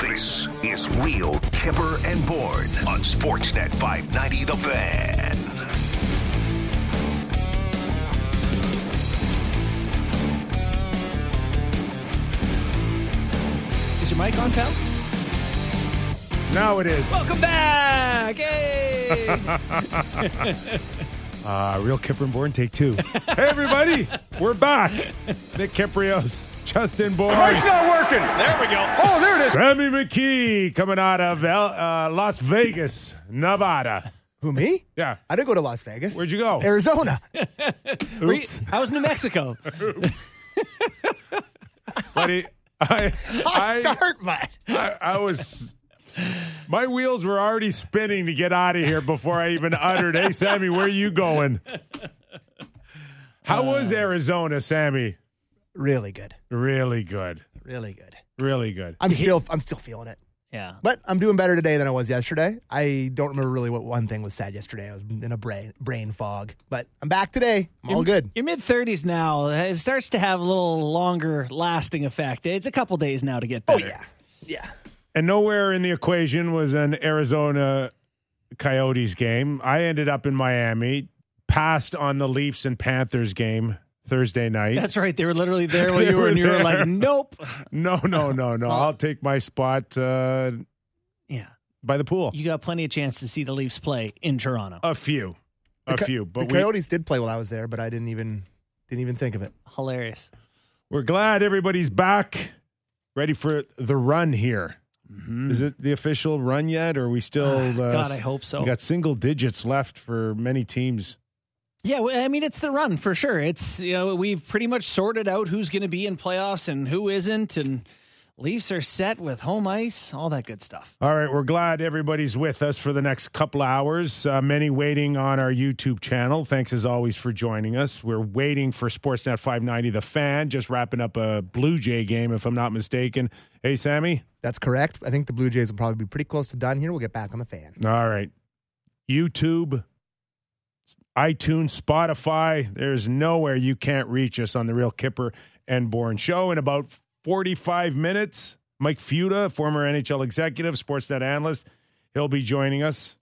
This is Real Kipper and Bourne on Sportsnet 590 The Fan. Is your mic on, pal? Now it is. Welcome back! Hey! Uh, Real Kipper and Bourne, take two. hey, everybody, we're back. Nick Kypreos, Justin Bourne. Mike's not working. there we go. Oh, there it is. Sammy McKee coming out of L- uh, Las Vegas, Nevada. Who me? Yeah. I didn't go to Las Vegas. Where'd you go? Arizona. Were you- How's New Mexico? Buddy, I, I, Start, but I, I was. My wheels were already spinning to get out of here before I even uttered, "Hey, Sammy, where are you going?" How was Arizona, Sammy? Really good, Really good, really good. really good. I'm still, I'm still feeling it, Yeah. but I'm doing better today than I was yesterday. I don't remember really what one thing was said yesterday. I was in a brain brain fog, but I'm back today. I'm all good. You're mid 30s now. It starts to have a little longer lasting effect. It's a couple days now to get Oh yeah, yeah. And nowhere in the equation was an Arizona Coyotes game. I ended up in Miami, passed on the Leafs and Panthers game Thursday night. That's right. They were literally there when you were, were and you were like, nope. no, no, no, no. I'll take my spot uh, Yeah. by the pool. You got plenty of chance to see the Leafs play in Toronto. A few, a Co- few, the but we, Coyotes did play while I was there, but I didn't even didn't even think of it. Hilarious. we're glad everybody's back, ready for the run here. Is it the official run yet, or are we still? Uh, Mm-hmm. God, I hope so. We got single digits left for many teams. Yeah, I mean, it's the run for sure. It's, you know, we've pretty much sorted out who's going to be in playoffs and who isn't. And Leafs are set with home ice, all that good stuff. All right, we're glad everybody's with us for the next couple hours. Uh, many waiting on our YouTube channel. Thanks as always for joining us. We're waiting for Sportsnet 590, the fan, just wrapping up a Blue Jay game, if I'm not mistaken. Hey, Sammy. That's correct. I think the Blue Jays will probably be pretty close to done here. We'll get back on the fan. All right. YouTube, iTunes, Spotify. There's nowhere you can't reach us on the Real Kipper and Bourne Show. In about 45 minutes, Mike Futa, former NHL executive, Sportsnet analyst, he'll be joining us.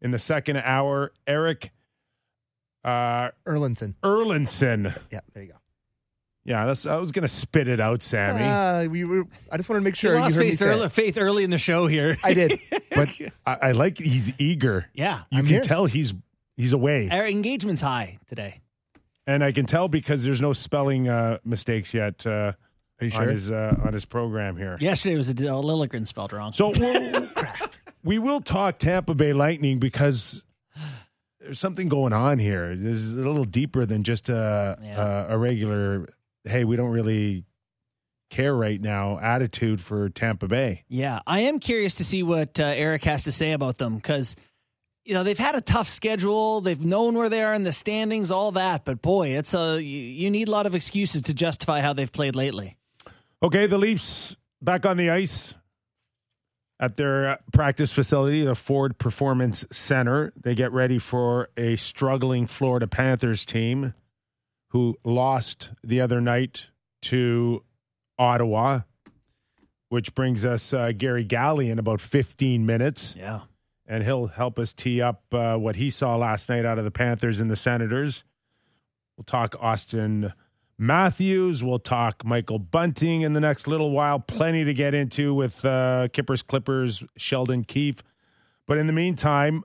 In the second hour, Erik uh, Erlendsson. Erlendsson. Yeah, there you go. Yeah, that's, I was going to spit it out, Sammy. Uh, we were, I just wanted to make sure you, lost heard me faith say early, it. faith early in the show here. I did. but I, I like he's eager. yeah. You I'm can here. tell he's he's away. Our engagement's high today. and I can tell because there's no spelling uh, mistakes yet uh, Are you on his uh, on his program here. Yesterday was a, a Liljegren spelled wrong. So we'll, we will talk Tampa Bay Lightning because there's something going on here. This is a little deeper than just a Yeah. a, a regular. Hey, we don't really care right now. Attitude for Tampa Bay. Yeah, I am curious to see what uh, Erik has to say about them because you know they've had a tough schedule. They've known where they are in the standings, all that. But boy, it's a you, you need a lot of excuses to justify how they've played lately. Okay, the Leafs back on the ice at their uh, practice facility, the Ford Performance Center. They get ready for a struggling Florida Panthers team who lost the other night to Ottawa, which brings us uh, Garry Galley in about 15 minutes Yeah, and he'll help us tee up uh, what he saw last night out of the Panthers and the Senators. We'll talk Auston Matthews. We'll talk Michael Bunting in the next little while. Plenty to get into with uh, Kippers Clippers, Sheldon Keefe. But in the meantime,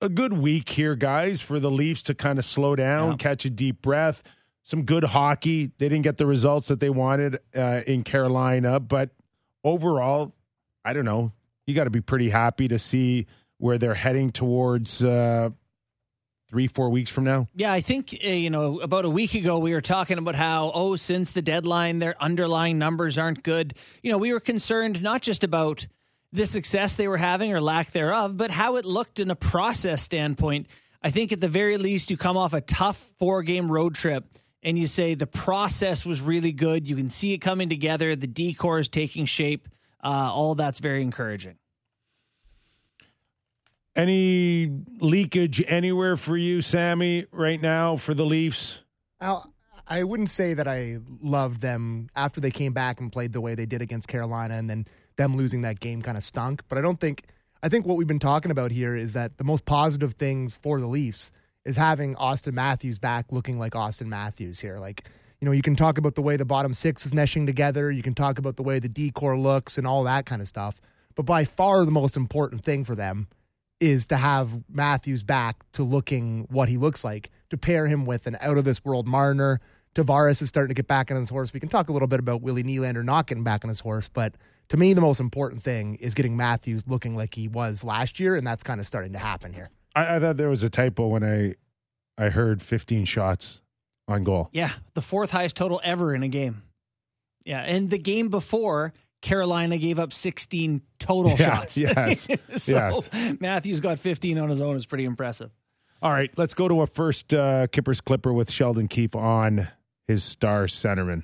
a good week here, guys, for the Leafs to kind of slow down, Yeah. catch a deep breath. Some good hockey. They didn't get the results that they wanted uh, in Carolina, but overall, I don't know. You got to be pretty happy to see where they're heading towards uh, three, four weeks from now. yeah. I think uh, you know about a week ago we were talking about how oh since the deadline their underlying numbers aren't good. You know we were concerned not just about the success they were having or lack thereof, but how it looked in a process standpoint. I think at the very least you come off a tough four game road trip and you say the process was really good. You can see it coming together. The D-core is taking shape. Uh, all that's very encouraging. Any leakage anywhere for you, Sammy, right now for the Leafs? Al, I wouldn't say that I loved them after they came back and played the way they did against Carolina, and then them losing that game kind of stunk. But I don't think I think what we've been talking about here is that the most positive things for the Leafs is having Auston Matthews back looking like Auston Matthews here. Like, you know, you can talk about the way the bottom six is meshing together, you can talk about the way the D-core looks and all that kind of stuff. But by far the most important thing for them is to have Matthews back to looking what he looks like, to pair him with an out of this world Marner. Tavares is starting to get back on his horse. We can talk a little bit about Willie Nylander not getting back on his horse, but to me, the most important thing is getting Matthews looking like he was last year, and that's kind of starting to happen here. I, I thought there was a typo when I I heard 15 shots on goal. Yeah, the fourth highest total ever in a game. Yeah, and the game before, Carolina gave up 16 total Yeah, shots. yes, so yes. Matthews got 15 on his own is pretty impressive. All right, let's go to a first uh, Kippers Clipper with Sheldon Keefe on his star centerman.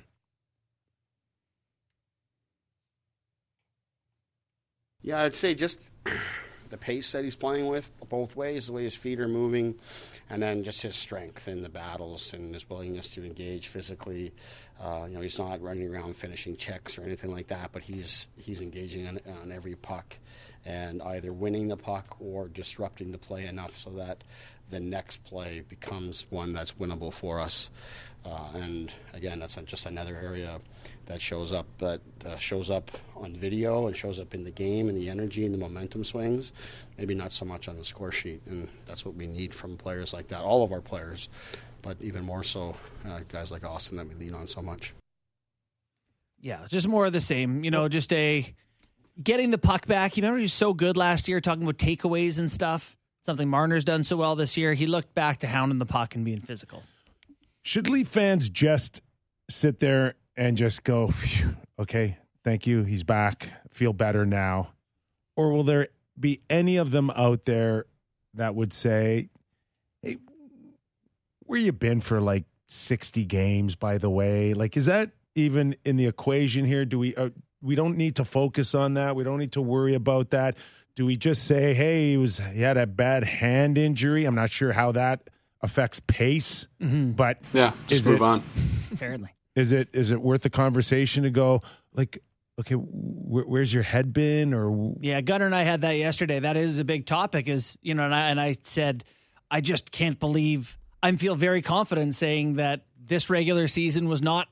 Yeah, I'd say just the pace that he's playing with both ways, the way his feet are moving, and then just his strength in the battles and his willingness to engage physically. Uh, you know, he's not running around finishing checks or anything like that, but he's he's engaging on, on every puck and either winning the puck or disrupting the play enough so that the next play becomes one that's winnable for us. Uh, and again, that's just another area that shows up that uh, shows up on video and shows up in the game and the energy and the momentum swings. Maybe not so much on the score sheet, and that's what we need from players like that. All of our players, but even more so, uh, guys like Auston that we lean on so much. Yeah, just more of the same. You know, just a getting the puck back. You remember he was so good last year talking about takeaways and stuff. Something Marner's done so well this year. He looked back to hounding the puck and being physical. Should Leaf fans just sit there and just go, okay, thank you, he's back, feel better now? Or will there be any of them out there that would say, hey, where you been for like 60 games, by the way? Like, is that even in the equation here? Do we, uh, we don't need to focus on that. We don't need to worry about that. Do we just say, hey, he was he had a bad hand injury? I'm not sure how that affects pace, mm-hmm. but Yeah, just move it- on. Apparently. is it is it worth the conversation to go like okay wh- where's your head been or Yeah, Gunnar and I had that yesterday. That is a big topic. Is you know, and I, and I said, I just can't believe. I feel very confident saying that this regular season was not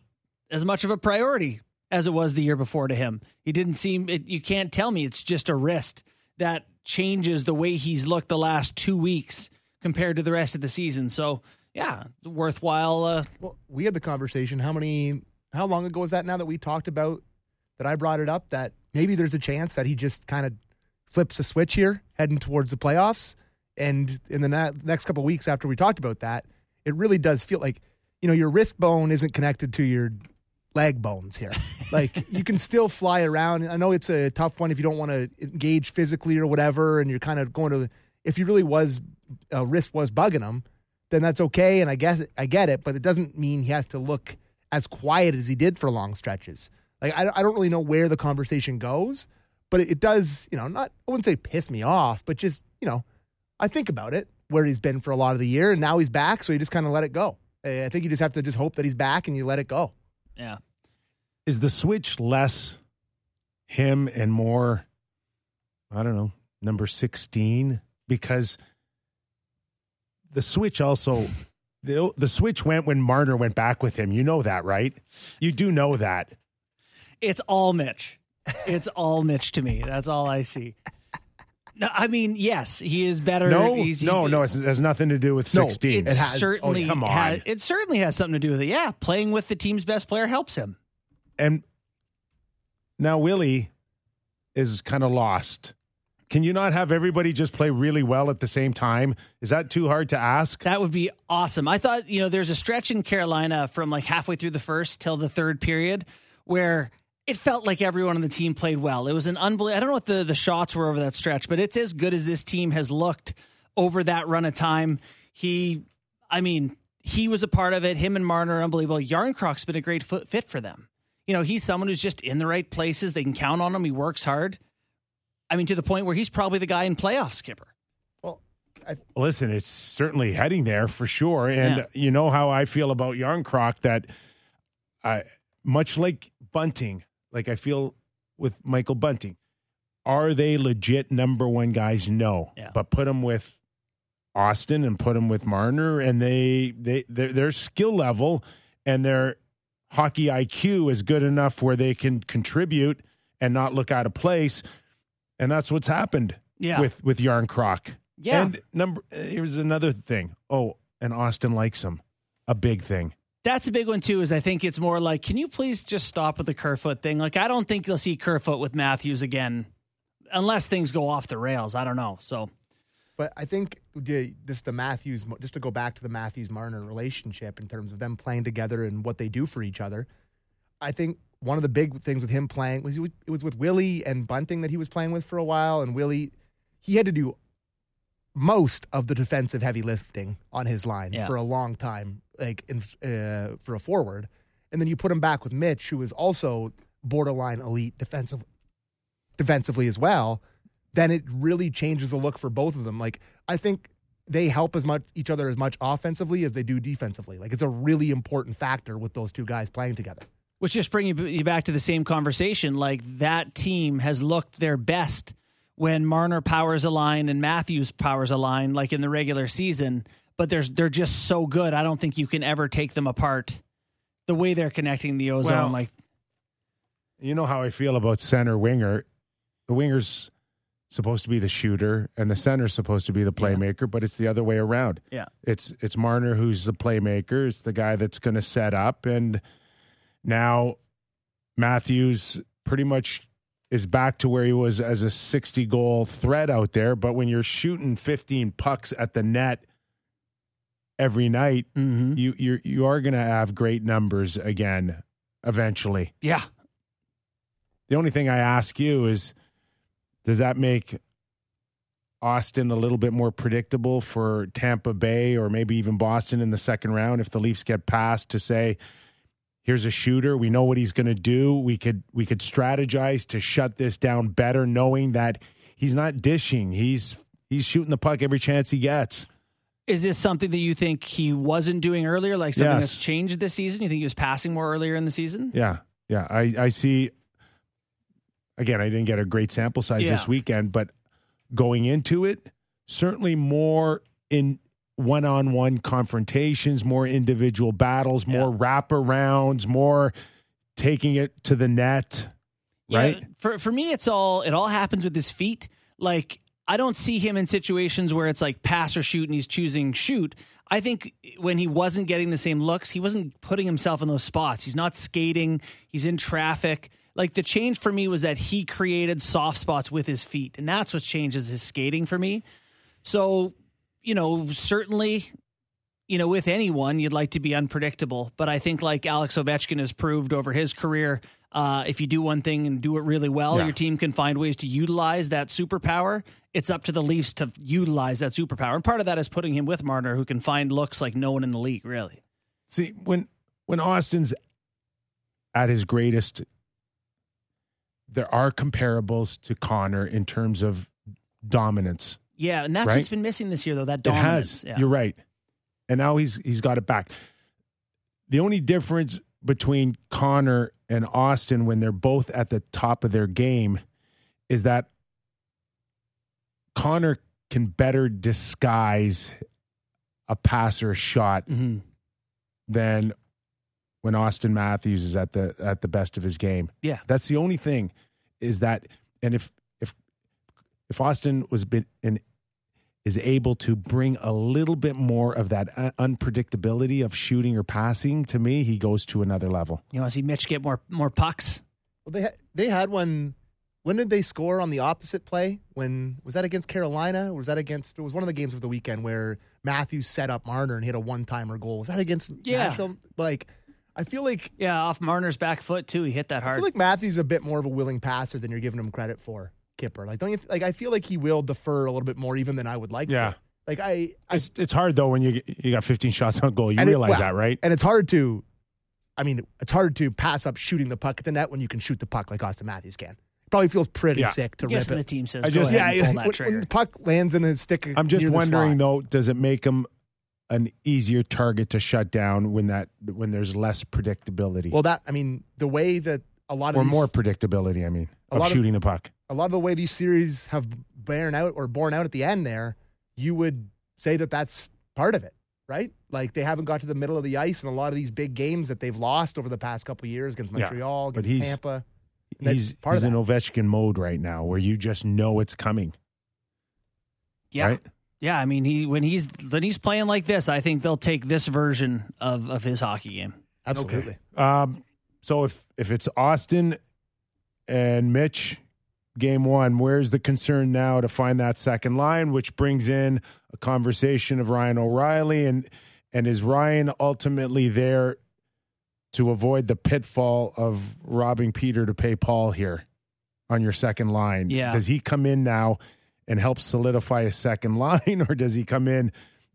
as much of a priority as it was the year before to him. He didn't seem. It, you can't tell me it's just a wrist that changes the way he's looked the last two weeks compared to the rest of the season. So yeah, worthwhile. Uh, Well, we had the conversation. How many? How long ago was that now that we talked about that? I brought it up that maybe there's a chance that he just kind of flips a switch here, heading towards the playoffs. And in the na- next couple of weeks after we talked about that, it really does feel like you know your wrist bone isn't connected to your leg bones here. like you can still fly around. I know it's a tough one if you don't want to engage physically or whatever, and you're kind of going to. If he really was, a wrist was bugging him, then that's okay. And I guess I get it, but it doesn't mean he has to look as quiet as he did for long stretches. Like I, I don't really know where the conversation goes, but it, it does. You know, not I wouldn't say piss me off, but just you know, I think about it where he's been for a lot of the year, and now he's back, so you just kind of let it go. I I think you just have to just hope that he's back and you let it go. yeah, is the switch less him and more i don't know number 16 because the switch also the, the switch went when marner went back with him you know that right you do know that it's all Mitch. It's all Mitch to me. That's all I see. No, I mean, yes, he is better. no He's- no he's- no it's- it has nothing to do with No, 16 It, It has- oh, certainly oh, come on. has. It certainly has something to do with it. Yeah, playing with the team's best player helps him. and now Willie is kind of lost. Can you not have everybody just play really well at the same time? Is that too hard to ask? That would be awesome. I thought, you know, there's a stretch in Carolina from like halfway through the first till the third period where it felt like everyone on the team played well. It was an unbelievable. I don't know what the, the shots were over that stretch, but it's as good as this team has looked over that run of time. He, I mean, he was a part of it. Him and Marner are unbelievable. Jarnkrok's been a great fit for them. You know, he's someone who's just in the right places. They can count on him. He works hard. I mean, to the point where he's probably the guy in playoff skipper. Well, I, Listen, it's certainly heading there for sure. And Yeah. you know how I feel about Jarnkrok that I much like bunting, like I feel with Michael Bunting. Are they legit number one guys? No. Yeah. But put them with Auston and put them with Marner, and they they their, their skill level and their hockey IQ is good enough where they can contribute and not look out of place. And that's what's happened Yeah. with with Jarnkrok. Yeah. And number here's another thing. Oh, and Auston likes him. A big thing. That's a big one too. Is I think it's more like, can you please just stop with the Kerfoot thing? Like, I don't think you'll see Kerfoot with Matthews again, unless things go off the rails. I don't know. So But I think the, just the Matthews, just to go back to the Matthews Marner relationship in terms of them playing together and what they do for each other, I think one of the big things with him playing was was, it was with Willie and Bunting that he was playing with for a while, and Willie, he had to do most of the defensive heavy lifting on his line Yeah. for a long time, like in, uh, for a forward, and then you put him back with Mitch, who is also borderline elite defensive defensively as well then it really changes the look for both of them. Like I think they help as much each other as much offensively as they do defensively. Like it's a really important factor with those two guys playing together. Which just bring you, back to the same conversation. Like that team has looked their best when Marner powers a line and Matthews powers a line, like in the regular season. But there's they're just so good. I don't think you can ever take them apart. The way they're connecting the ozone, Well, like You know how I feel about center winger. The winger's supposed to be the shooter and the center's supposed to be the playmaker, but it's the other way around. yeah, It's it's Marner who's the playmaker. It's the guy that's going to set up, and now Matthews pretty much is back to where he was as a sixty goal threat out there. But when you're shooting fifteen pucks at the net every night, mm-hmm. you you you are going to have great numbers again eventually. yeah. The only thing I ask you is, does that make Auston a little bit more predictable for Tampa Bay or maybe even Boston in the second round if the Leafs get past to say, here's a shooter, we know what he's going to do. We could we could strategize to shut this down better, knowing that he's not dishing. He's he's shooting the puck every chance he gets. Is this something that you think he wasn't doing earlier, like something Yes. that's changed this season? You think he was passing more earlier in the season? Yeah, yeah. I I see. Again, I didn't get a great sample size Yeah. this weekend, but going into it, certainly more in one-on-one confrontations, more individual battles, more wraparounds, more taking it to the net. Right? Yeah, for for me, it's all it all happens with his feet. Like I don't see him in situations where it's like pass or shoot, and he's choosing shoot. I think when he wasn't getting the same looks, he wasn't putting himself in those spots. He's not skating. He's in traffic. Like the change for me was that he created soft spots with his feet, and that's what changes his skating for me. So, you know, certainly, you know, with anyone, you'd like to be unpredictable. But I think, like Alex Ovechkin has proved over his career, uh, if you do one thing and do it really well, Yeah. your team can find ways to utilize that superpower. It's up to the Leafs to utilize that superpower. And part of that is putting him with Marner, who can find looks like no one in the league, really. See, when when Auston's at his greatest, there are comparables to Connor in terms of dominance. Yeah, and that's Right? what's been missing this year, though. That It has. Yeah. You're right. And now he's he's got it back. The only difference between Connor and Auston when they're both at the top of their game is that Connor can better disguise a pass or a shot Mhm. than when Auston Matthews is at the at the best of his game. Yeah. That's the only thing is that and if if if Auston was bit in is able to bring a little bit more of that uh, unpredictability of shooting or passing to me, he goes to another level. You want to see Mitch get more more pucks? Well, they ha- they had one. When did they score on the opposite play? When was that against Carolina? Or was that against? It was one of the games of the weekend where Matthews set up Marner and hit a one timer goal. Was that against Yeah. Nashville? Like, I feel like Yeah, off Marner's back foot too. He hit that hard. I feel like Matthews is a bit more of a willing passer than you're giving him credit for. Kipper, like don't you? Like I feel like he will defer a little bit more even than I would like. Yeah. to. Like I, I It's it's hard though when you you got 15 shots on goal. You And it- realize well, that, right? and it's hard to. I mean, it's hard to pass up shooting the puck at the net when you can shoot the puck like Auston Matthews can. Probably feels pretty Yeah. sick to I guess rip the it. team says, I go just- ahead Yeah, and pull that when, trigger. when the puck lands in his stick. I'm just near the wondering slot. though, does it make him an easier target to shut down when that when there's less predictability Well, that I mean, the way that a lot of or these, more predictability? I mean, a of lot shooting the puck. A lot of the way these series have borne out or borne out at the end there, you would say that that's part of it, right? Like they haven't got to the middle of the ice in a lot of these big games that they've lost over the past couple of years against Montreal, but against he's- Tampa. He's part he's in. Ovechkin mode right now, where you just know it's coming. Yeah. Right? Yeah, I mean, he when he's when he's playing like this, I think they'll take this version of of his hockey game. Absolutely. Um, so if if it's Auston and Mitch, game one, where's the concern now to find that second line, which brings in a conversation of Ryan O'Reilly and and is Ryan ultimately there to avoid the pitfall of robbing Peter to pay Paul here on your second line? Yeah. Does he come in now and help solidify a second line, or does he come in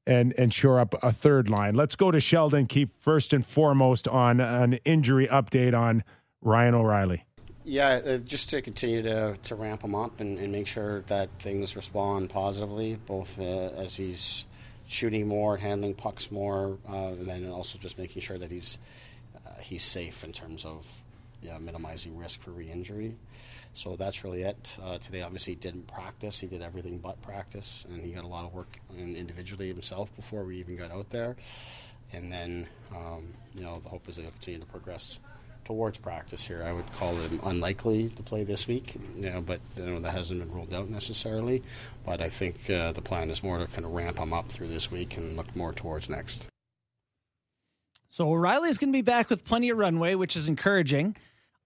and and shore up a third line? Let's go to Sheldon Keefe first and foremost on an injury update on Ryan O'Reilly. Yeah, uh, just to continue to, to ramp him up and, and make sure that things respond positively, both uh, as he's shooting more, handling pucks more, uh, and then also just making sure that he's uh, he's safe in terms of minimizing risk for re-injury. So that's really it. Uh, today, obviously, he didn't practice. He did everything but practice, and he had a lot of work in individually himself before we even got out there. And then, um, you know, the hope is that he'll continue to progress towards practice here. I would call him unlikely to play this week, you know, but you know, that hasn't been ruled out necessarily. But I think uh, the plan is more to kind of ramp him up through this week and look more towards next. So O'Reilly's going to be back with plenty of runway, which is encouraging.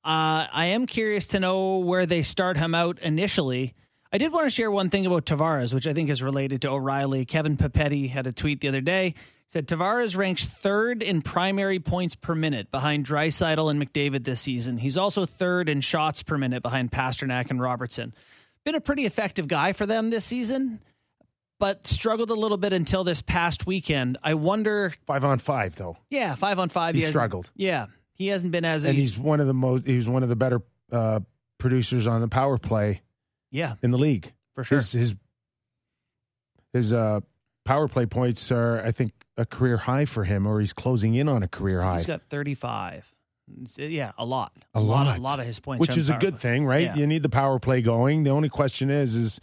Uh, I am curious to know where they start him out initially. I did want to share one thing about Tavares, which I think is related to O'Reilly. Kevin Papetti had a tweet the other day said Tavares ranks third in primary points per minute behind Draisaitl and McDavid this season. He's also third in shots per minute behind Pastrnak and Robertson. Been a pretty effective guy for them this season, but struggled a little bit until this past weekend. I wonder Five on five though, yeah, five on five. He hasn't- struggled. Yeah, he hasn't been as and he's one of the most. He's one of the better uh, producers on the power play yeah in the league. for sure. His his, his uh, power play points are, I think, a career high for him, or he's closing in on a career high. He's got thirty five. Yeah, a lot, A a lot, lot. a lot of his points, which is a good play. thing, right? Yeah. You need the power play going. The only question is, is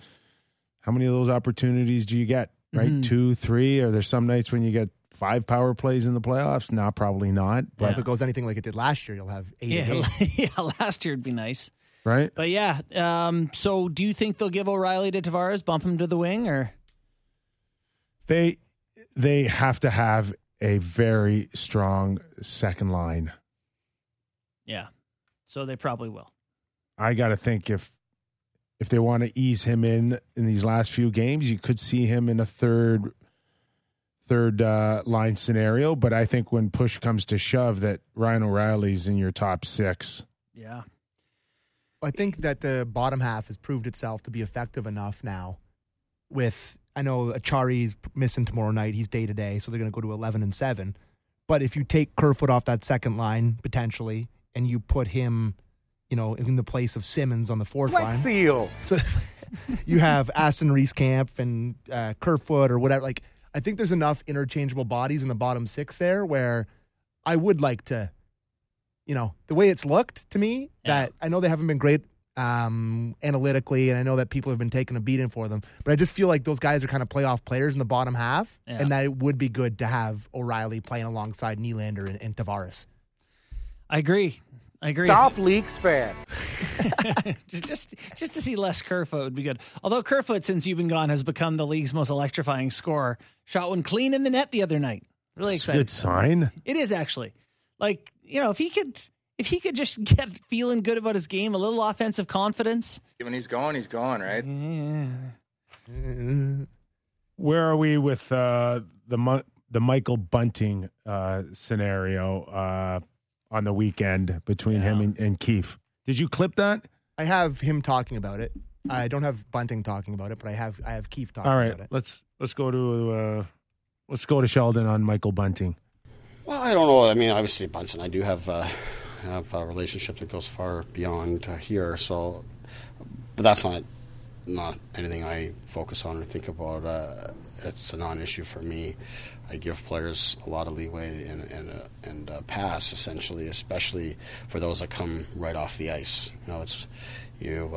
how many of those opportunities do you get? Right, Mhm. two, three. Are there some nights when you get five power plays in the playoffs? No, probably not. But But if it goes anything like it did last year, you'll have eight Yeah, game. yeah. Last year would be nice, right, but yeah. Um, so, do you think they'll give O'Reilly to Tavares, bump him to the wing, or they they have to have a very strong second line. yeah? So they probably will. I got to think if if they want to ease him in in these last few games, you could see him in a third third uh, line scenario. But I think when push comes to shove, that Ryan O'Reilly's in your top six. Yeah, I think that the bottom half has proved itself to be effective enough now. With I know Acciari's missing tomorrow night; he's day to day, so they're going to go to eleven and seven. But if you take Kerfoot off that second line potentially, and you put him, you know, in the place of Simmonds on the fourth line, Seal. so you have Aston Reese Kampf and uh, Kerfoot or whatever. Like, I think there's enough interchangeable bodies in the bottom six there where I would like to, you know, the way it's looked to me, Yeah. that I know they haven't been great um, analytically, and I know that people have been taking a beating for them, but I just feel like those guys are kind of playoff players in the bottom half, Yeah. and that it would be good to have O'Reilly playing alongside Nylander and, and Tavares. I agree. I agree. Stop leaks fast. just just to see less Kerfoot would be good. Although Kerfoot, since you've been gone, has become the league's most electrifying scorer. Shot one clean in the net the other night. Really It's a excited. good sign. It is actually. Like, you know, if he could if he could just get feeling good about his game, a little offensive confidence. When he's gone, he's gone, right? Mm, Where are we with uh, the the Michael Bunting uh, scenario uh, on the weekend between him and, and Keefe? Did you clip that? I have him talking about it. I don't have Bunting talking about it, but I have I have Keefe talking All right, about it. let's let's go to uh, let's go to Sheldon on Michael Bunting. Well, I don't know. I mean, obviously, Bunsen, I do have uh, have a relationship that goes far beyond uh, here. So, but that's not not anything I focus on or think about. Uh, it's a non-issue for me. I give players a lot of leeway and and uh, and uh, pass essentially, especially for those that come right off the ice. You know, it's you.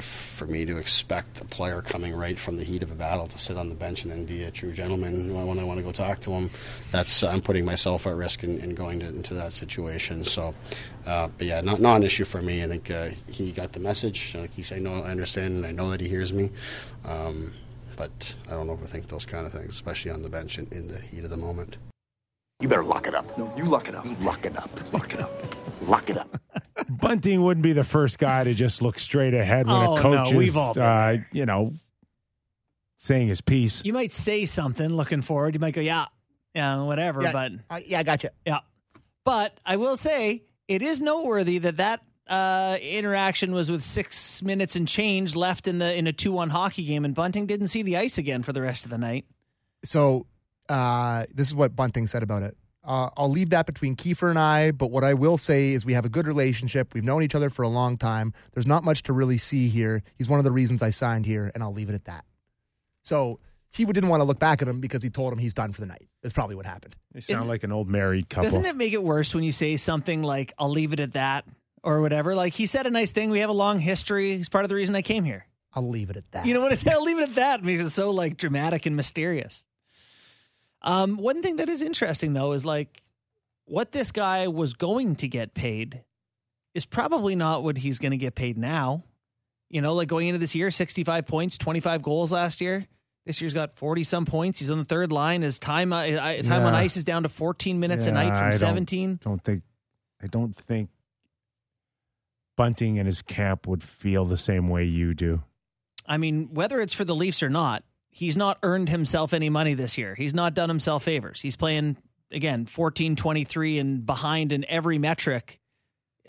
For me to expect a player coming right from the heat of a battle to sit on the bench and then be a true gentleman when I want to go talk to him, that's I'm putting myself at risk in, in going to, into that situation. So, uh, but yeah, not not an issue for me. I think uh, he got the message. Like he said, "No, I understand, and I know that he hears me." Um, but I don't overthink those kind of things, especially on the bench in, in the heat of the moment. You better lock it up. No, you lock it up. Lock it up. Lock it up. Lock it up. Bunting wouldn't be the first guy to just look straight ahead when Oh, a coach no, is, we've all been uh, you know, saying his piece. You might say something looking forward. You might go, yeah, yeah, whatever. Yeah, But uh, yeah, I got you. yeah, but I will say it is noteworthy that that uh, interaction was with six minutes and change left in the in a two one hockey game, and Bunting didn't see the ice again for the rest of the night. So uh, this is what Bunting said about it. Uh, I'll leave that between Kiefer and I, but what I will say is we have a good relationship. We've known each other for a long time. There's not much to really see here. He's one of the reasons I signed here, and I'll leave it at that. So he didn't want to look back at him because he told him he's done for the night. That's probably what happened. They sound Isn't- like an old married couple. Doesn't it make it worse when you say something like "I'll leave it at that" or whatever? Like he said a nice thing. We have a long history. He's part of the reason I came here. I'll leave it at that. You know what? It's, I'll leave it at that. It makes it so like dramatic and mysterious. Um, one thing that is interesting though is like what this guy was going to get paid is probably not what he's going to get paid now. You know, like going into this year, sixty-five points, twenty-five goals last year. This year's got forty some points. He's on the third line. His time uh, time on ice is down to fourteen minutes a Yeah, night I from don't- seventeen. don't think I don't think Bunting and his camp would feel the same way you do. I mean, whether it's for the Leafs or not, he's not earned himself any money this year. He's not done himself favors. He's playing again 14 23 and behind in every metric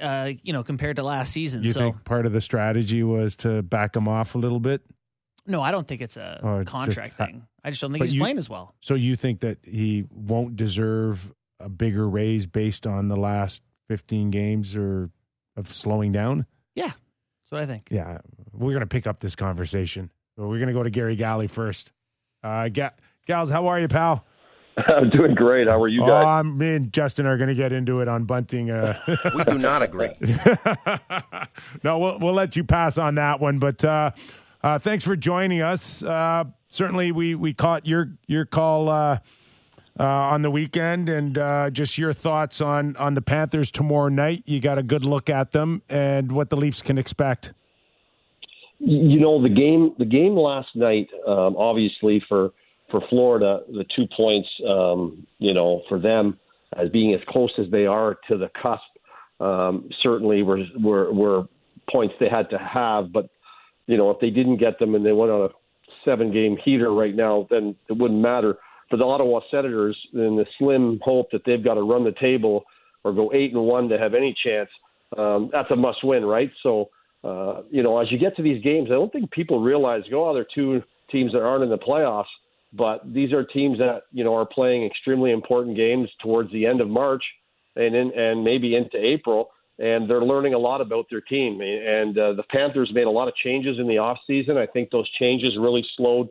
uh, you know, compared to last season. You so think part of the strategy was to back him off a little bit? no, I don't think it's a Or just contract ha- thing. I just don't think he's you- playing as well. So you think that he won't deserve a bigger raise based on the last 15 games or of slowing down? Yeah. That's what I think. Yeah, we're going to pick up this conversation. But we're going to go to Garry Galley first. Uh, Ga- Gals, how are you, pal? I'm doing great. How are you Oh, guys? I'm- me and Justin are going to get into it on bunting. Uh, We do not agree. no, we'll we'll let you pass on that one. But uh, uh, thanks for joining us. Uh, certainly, we we caught your your call uh, uh, on the weekend, and uh, just your thoughts on on the Panthers tomorrow night. You got a good look at them and what the Leafs can expect. You know the game. The game last night, um, obviously for for Florida, the two points, um, you know, for them as being as close as they are to the cusp, um, certainly were, were were points they had to have. But you know, if they didn't get them and they went on a seven game heater right now, then it wouldn't matter. For the Ottawa Senators, in the slim hope that they've got to run the table or go eight and one to have any chance, um, that's a must win, right? So, uh, you know, as you get to these games, I don't think people realize, oh, they're two teams that aren't in the playoffs, but these are teams that, you know, are playing extremely important games towards the end of March and in, and maybe into April. And they're learning a lot about their team. And uh, the Panthers made a lot of changes in the offseason. I think those changes really slowed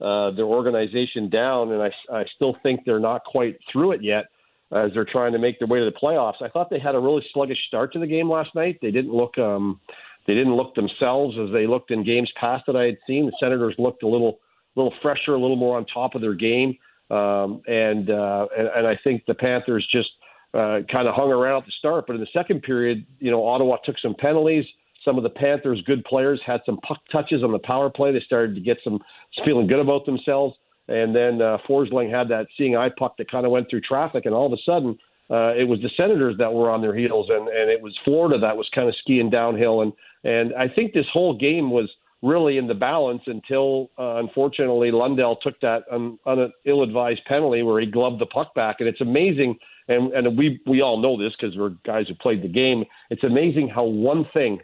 uh, their organization down. And I, I still think they're not quite through it yet as they're trying to make their way to the playoffs. I thought they had a really sluggish start to the game last night. They didn't look um, they didn't look themselves as they looked in games past that I had seen. The Senators looked a little little fresher, a little more on top of their game, um, and, uh, and and I think the Panthers just uh, kind of hung around at the start. But in the second period, you know, Ottawa took some penalties. Some of the Panthers' good players had some puck touches on the power play. They started to get some feeling good about themselves. And then uh, Forsling had that seeing eye puck that kind of went through traffic, and all of a sudden, uh, it was the Senators that were on their heels, and, and it was Florida that was kind of skiing downhill. And and I think this whole game was really in the balance until, uh, unfortunately, Lundell took that un, un, ill-advised penalty where he gloved the puck back. And it's amazing, and and we we all know this because we're guys who played the game. It's amazing how one thing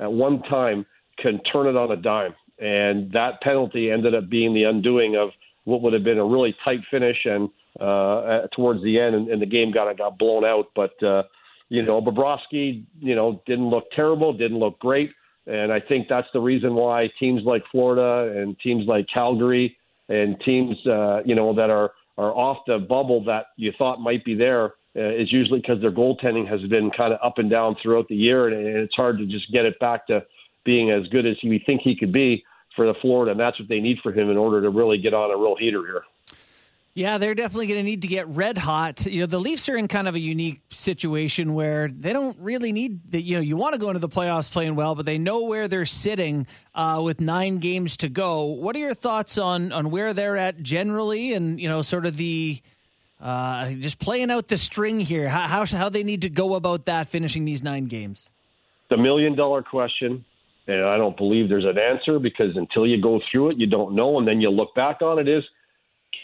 at one time can turn it on a dime. And that penalty ended up being the undoing of what would have been a really tight finish and uh, towards the end, and, and the game got got blown out. But uh, you know, Bobrovsky, you know, didn't look terrible, didn't look great, and I think that's the reason why teams like Florida and teams like Calgary and teams, uh, you know, that are are off the bubble that you thought might be there uh, is usually because their goaltending has been kind of up and down throughout the year, and, and it's hard to just get it back to being as good as we think he could be for the Florida, and that's what they need for him in order to really get on a real heater here. Yeah, they're definitely going to need to get red hot. You know, the Leafs are in kind of a unique situation where they don't really need the, you know, you want to go into the playoffs playing well, but they know where they're sitting uh, with nine games to go. What are your thoughts on on where they're at generally, and you know, sort of the uh, just playing out the string here? How, how how they need to go about that, finishing these nine games? The million dollar question, and I don't believe there's an answer because until you go through it, you don't know, and then you look back on it is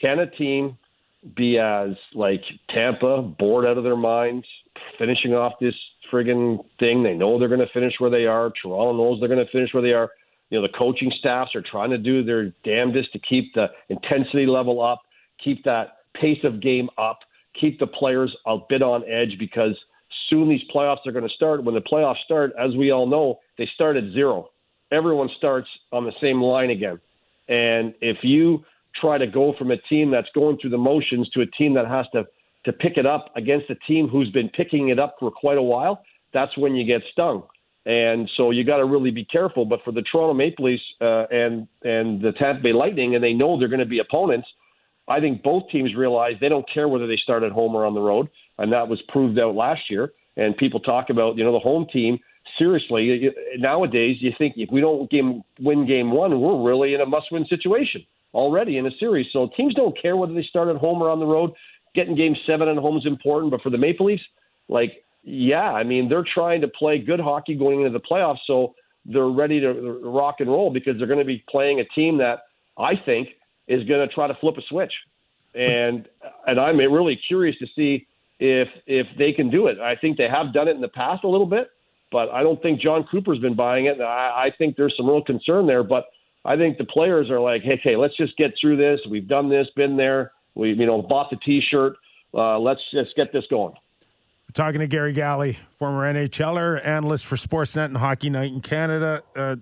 can a team be as like Tampa, bored out of their minds, finishing off this friggin' thing? They know they're going to finish where they are. Toronto knows they're going to finish where they are. You know, the coaching staffs are trying to do their damnedest to keep the intensity level up, keep that pace of game up, keep the players a bit on edge because soon these playoffs are going to start. When the playoffs start, as we all know, they start at zero. Everyone starts on the same line again. And if you try to go from a team that's going through the motions to a team that has to to pick it up against a team who's been picking it up for quite a while, that's when you get stung. And so you got to really be careful. But for the Toronto Maple Leafs uh, and and the Tampa Bay Lightning, and they know they're going to be opponents. I think both teams realize they don't care whether they start at home or on the road, and that was proved out last year. And people talk about you know the home team. Seriously, nowadays you think if we don't game, win game one, we're really in a must-win situation already in a series. So teams don't care whether they start at home or on the road. Getting game seven at home is important, but for the Maple Leafs, like, yeah, I mean, they're trying to play good hockey going into the playoffs, so they're ready to rock and roll because they're going to be playing a team that I think is going to try to flip a switch. And and I'm really curious to see if if they can do it. I think they have done it in the past a little bit, but I don't think Jon Cooper's been buying it. I, I think there's some real concern there, but I think the players are like, hey, hey, let's just get through this. We've done this, been there. We, you know, bought the T-shirt. Uh, let's just get this going. Talking to Garry Galley, former NHLer, analyst for Sportsnet and Hockey Night in Canada. Uh,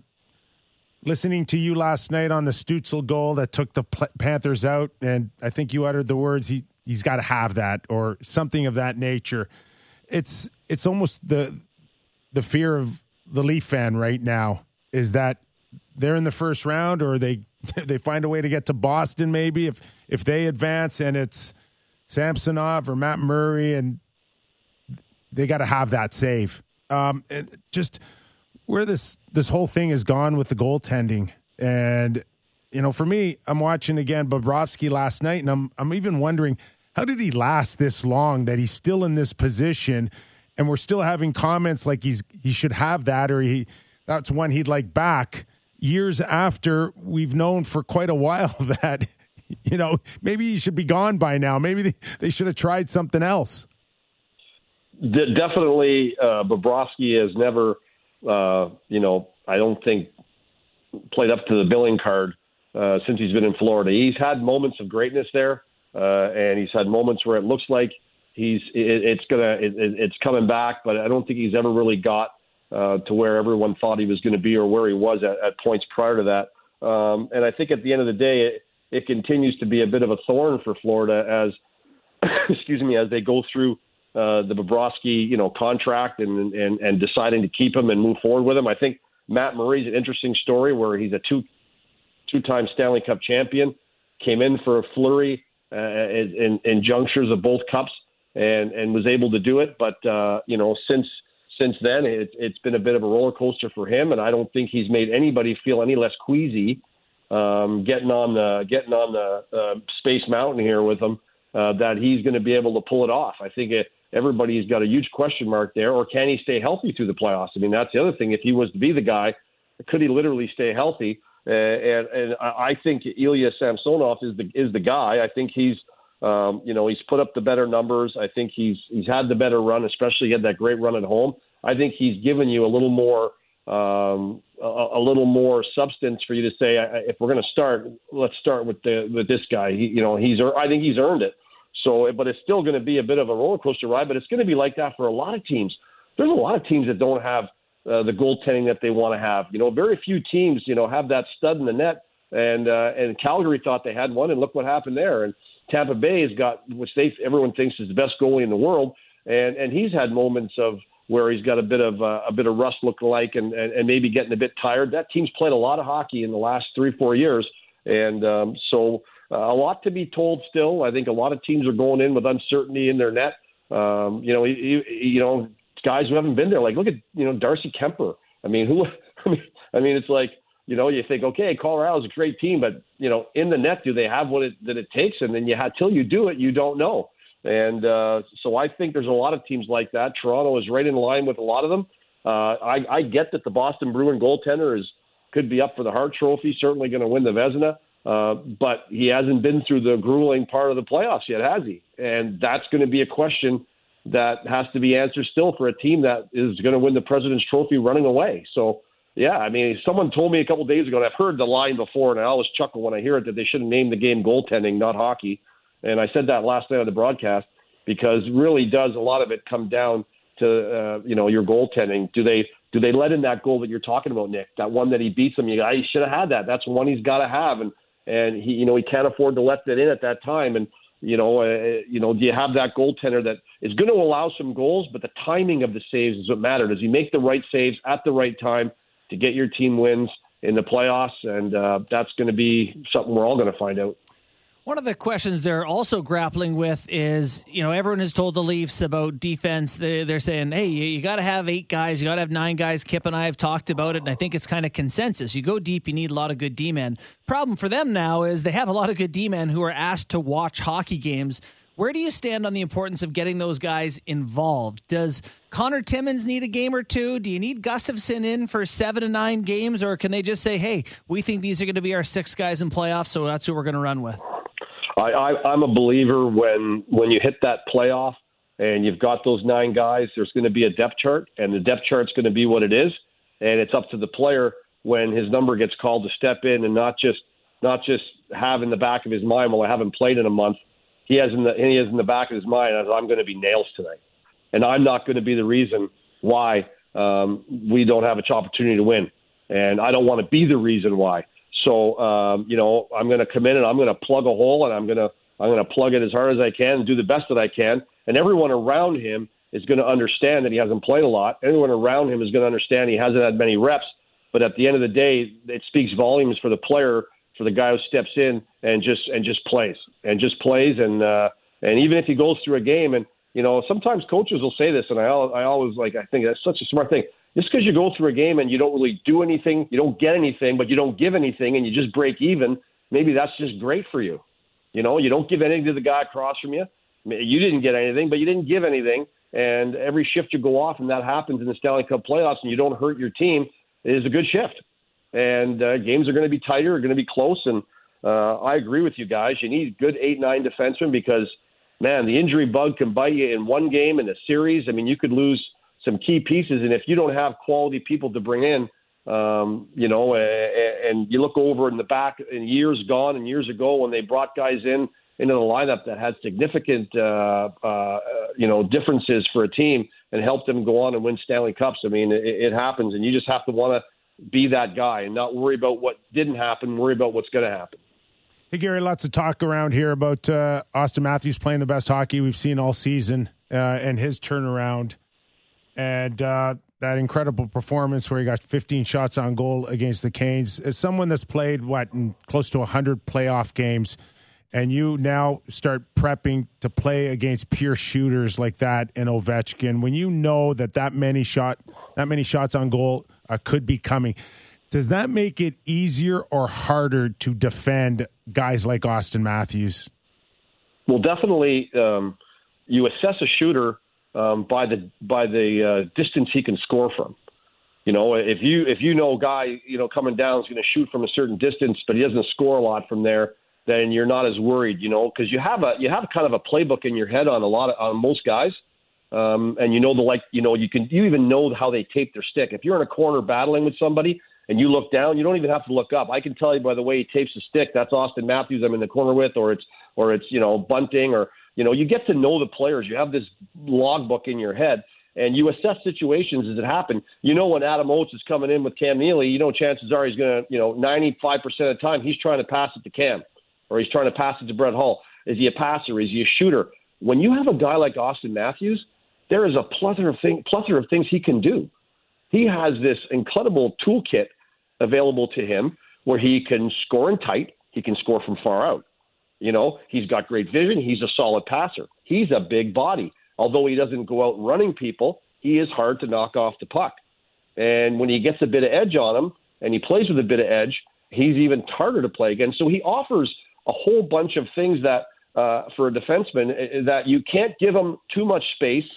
listening to you last night on the Stützle goal that took the Panthers out, and I think you uttered the words he he's got to have that or something of that nature. It's it's almost the the fear of the Leaf fan right now is that they're in the first round, or they they find a way to get to Boston. Maybe if if they advance and it's Samsonov or Matt Murray, and they got to have that save. Um, just where this this whole thing has gone with the goaltending, and you know, for me, I'm watching again Bobrovsky last night, and I'm I'm even wondering how did he last this long that he's still in this position, and we're still having comments like he's he should have that or he that's one he'd like back years after we've known for quite a while that you know maybe he should be gone by now. Maybe they, should have tried something else. De- definitely, uh, Bobrovsky has never, uh, you know, I don't think played up to the billing card uh, since he's been in Florida. He's had moments of greatness there, uh, and he's had moments where it looks like he's it, it's gonna it, it's coming back, but I don't think he's ever really got uh, to where everyone thought he was going to be or where he was at, at points prior to that. Um, and I think at the end of the day, it, it continues to be a bit of a thorn for Florida as, excuse me, as they go through uh, the Bobrovsky, you know, contract and, and and deciding to keep him and move forward with him. I think Matt Murray's an interesting story where he's a two two-time Stanley Cup champion, came in for a flurry uh, in, in junctures of both cups and and was able to do it. But uh, you know, since since then, it, it's been a bit of a roller coaster for him, and I don't think he's made anybody feel any less queasy um, getting on the getting on the uh, Space Mountain here with him. Uh, that he's going to be able to pull it off. I think it, everybody's got a huge question mark there. Or can he stay healthy through the playoffs? I mean, that's the other thing. If he was to be the guy, could he literally stay healthy? Uh, and, and I think Ilya Samsonov is the is the guy. I think he's um, you know he's put up the better numbers. I think he's he's had the better run, especially he had that great run at home. I think he's given you a little more um, a, a, little more substance for you to say if we're going to start, let's start with the with this guy. He, you know, he's I think he's earned it. So, but it's still going to be a bit of a roller coaster ride. But it's going to be like that for a lot of teams. There's a lot of teams that don't have uh, the goaltending that they want to have. You know, very few teams, you know, have that stud in the net. And uh, and Calgary thought they had one, and look what happened there. And Tampa Bay has got, which they everyone thinks is the best goalie in the world, and and he's had moments of where he's got a bit of uh, a bit of rust look like and, and and maybe getting a bit tired. That team's played a lot of hockey in the last three four years, and um, so uh, a lot to be told still. I think a lot of teams are going in with uncertainty in their net. Um, you know, you, you know, guys who haven't been there. Like look at you know Darcy Kuemper. I mean, who? I mean, I mean, it's like you know, you think, okay, Colorado's a great team, but you know, in the net, do they have what it that it takes? And then you have till you do it, you don't know. And uh, so I think there's a lot of teams like that. Toronto is right in line with a lot of them. Uh, I, I get that the Boston Bruin goaltender is could be up for the Hart Trophy, certainly going to win the Vezina, uh, but he hasn't been through the grueling part of the playoffs yet, has he? And that's going to be a question that has to be answered still for a team that is going to win the President's Trophy running away. So yeah, I mean, someone told me a couple days ago, and I've heard the line before, and I always chuckle when I hear it that they should have named the game goaltending, not hockey. And I said that last night on the broadcast because really does a lot of it come down to uh, you know your goaltending. Do they do they let in that goal that you're talking about, Nick? That one that he beats them. You, he should have had that. That's one he's got to have, and and he you know he can't afford to let that in at that time. And you know, uh, you know, do you have that goaltender that is going to allow some goals, but the timing of the saves is what matters. Does he make the right saves at the right time? to get your team wins in the playoffs, and uh, that's going to be something we're all going to find out. One of the questions they're also grappling with is, you know, everyone has told the Leafs about defense. They, are saying, hey, you, got to have eight guys, you got to have nine guys. Kip and I have talked about it, and I think it's kind of consensus. You go deep, you need a lot of good D men. Problem for them now is they have a lot of good D men who are asked to watch hockey games where do you stand on the importance of getting those guys involved? Does Connor Timmins need a game or two? Do you need Gustafsson in for seven to nine games, or can they just say, "Hey, we think these are going to be our six guys in playoffs, so that's who we're going to run with"? I, I, I'm a believer when when you hit that playoff and you've got those nine guys, there's going to be a depth chart, and the depth chart's going to be what it is, and it's up to the player when his number gets called to step in and not just not just have in the back of his mind, well, I haven't played in a month. He has in the he has in the back of his mind I'm going to be nails tonight, and I'm not going to be the reason why um, we don't have an opportunity to win, and I don't want to be the reason why. So um, you know I'm going to come in and I'm going to plug a hole and I'm going to I'm going to plug it as hard as I can and do the best that I can, and everyone around him is going to understand that he hasn't played a lot. Everyone around him is going to understand he hasn't had many reps. But at the end of the day, it speaks volumes for the player for the guy who steps in and just and just plays and just plays and uh, and even if he goes through a game and you know sometimes coaches will say this and I I always like I think that's such a smart thing just because you go through a game and you don't really do anything you don't get anything but you don't give anything and you just break even maybe that's just great for you you know you don't give anything to the guy across from you you didn't get anything but you didn't give anything and every shift you go off and that happens in the Stanley Cup playoffs and you don't hurt your team is a good shift and uh, games are going to be tighter, are going to be close. And uh, I agree with you guys. You need good eight nine defensemen because man, the injury bug can bite you in one game in a series. I mean, you could lose some key pieces, and if you don't have quality people to bring in. Um, you know, and you look over in the back in years gone and years ago when they brought guys in into the lineup that had significant, uh, uh, you know, differences for a team and helped them go on and win Stanley Cups. I mean, it, it happens, and you just have to want to be that guy and not worry about what didn't happen, worry about what's going to happen. Hey, Garry, lots of talk around here about uh, Auston Matthews playing the best hockey we've seen all season uh, and his turnaround and uh, that incredible performance where he got 15 shots on goal against the Canes. As someone that's played, what, close to 100 playoff games, and you now start prepping to play against pure shooters like that in Ovechkin, when you know that that many shot, that many shots on goal – uh, could be coming. Does that make it easier or harder to defend guys like Auston Matthews? Well, definitely. Um, you assess a shooter um, by the by the uh, distance he can score from. You know, if you if you know a guy you know coming down is going to shoot from a certain distance, but he doesn't score a lot from there, then you're not as worried. You know, because you have a you have kind of a playbook in your head on a lot of on most guys um, and you know the like you know you can you even know how they tape their stick. If you're in a corner battling with somebody and you look down, you don't even have to look up. I can tell you by the way he tapes the stick. That's Auston Matthews. I'm in the corner with, or it's or it's you know Bunting, or you know you get to know the players. You have this logbook in your head. And you assess situations as it happen. You know when Adam Oates is coming in with Cam Neely, you know chances are he's going to, you know, 95% of the time he's trying to pass it to Cam, or he's trying to pass it to Brett Hull Is he a passer? Is he a shooter? When you have a guy like Auston Matthews, there is a plethora of, thing, plethora of things he can do. He has this incredible toolkit available to him where he can score in tight, he can score from far out. You know, he's got great vision, he's a solid passer. He's a big body. Although he doesn't go out running people, he is hard to knock off the puck. And when he gets a bit of edge on him and he plays with a bit of edge, he's even harder to play against. So he offers a whole bunch of things that uh, for a defenseman uh, that you can't give him too much space,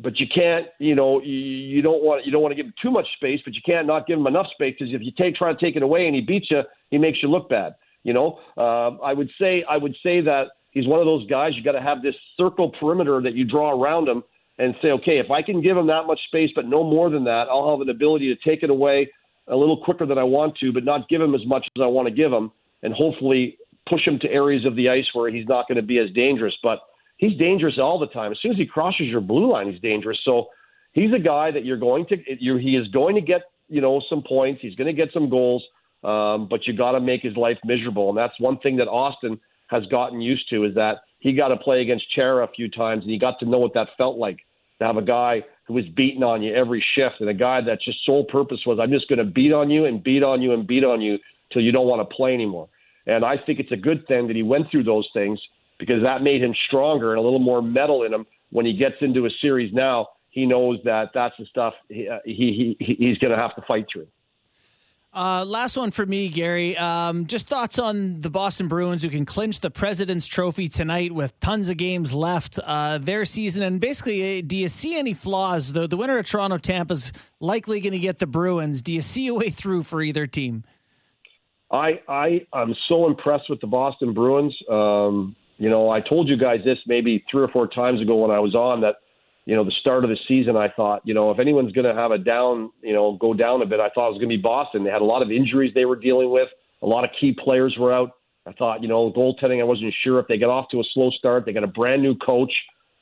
but you can't, you know, you, you don't want you don't want to give him too much space, but you can't not give him enough space because if you take try to take it away and he beats you, he makes you look bad. You know, uh, I would say I would say that he's one of those guys you got to have this circle perimeter that you draw around him and say, okay, if I can give him that much space, but no more than that, I'll have an ability to take it away a little quicker than I want to, but not give him as much as I want to give him, and hopefully push him to areas of the ice where he's not going to be as dangerous. But he's dangerous all the time. As soon as he crosses your blue line, he's dangerous. So he's a guy that you're going to you're, he is going to get you know some points. He's going to get some goals, um, but you got to make his life miserable. And that's one thing that Auston has gotten used to is that he got to play against Chara a few times, and he got to know what that felt like to have a guy who was beating on you every shift, and a guy that just sole purpose was I'm just going to beat on you and beat on you and beat on you till you don't want to play anymore. And I think it's a good thing that he went through those things because that made him stronger and a little more metal in him when he gets into a series now. He knows that that's the stuff he, uh, he, he he's going to have to fight through. Uh, last one for me, Garry. Um, just thoughts on the Boston Bruins who can clinch the President's Trophy tonight with tons of games left uh, their season. And basically, uh, do you see any flaws? The, the winner of Toronto Tampa's likely going to get the Bruins. Do you see a way through for either team? I I am so impressed with the Boston Bruins. Um, you know, I told you guys this maybe three or four times ago when I was on that. You know, the start of the season, I thought, you know, if anyone's going to have a down, you know, go down a bit, I thought it was going to be Boston. They had a lot of injuries they were dealing with. A lot of key players were out. I thought, you know, goaltending, I wasn't sure if they get off to a slow start. They got a brand new coach.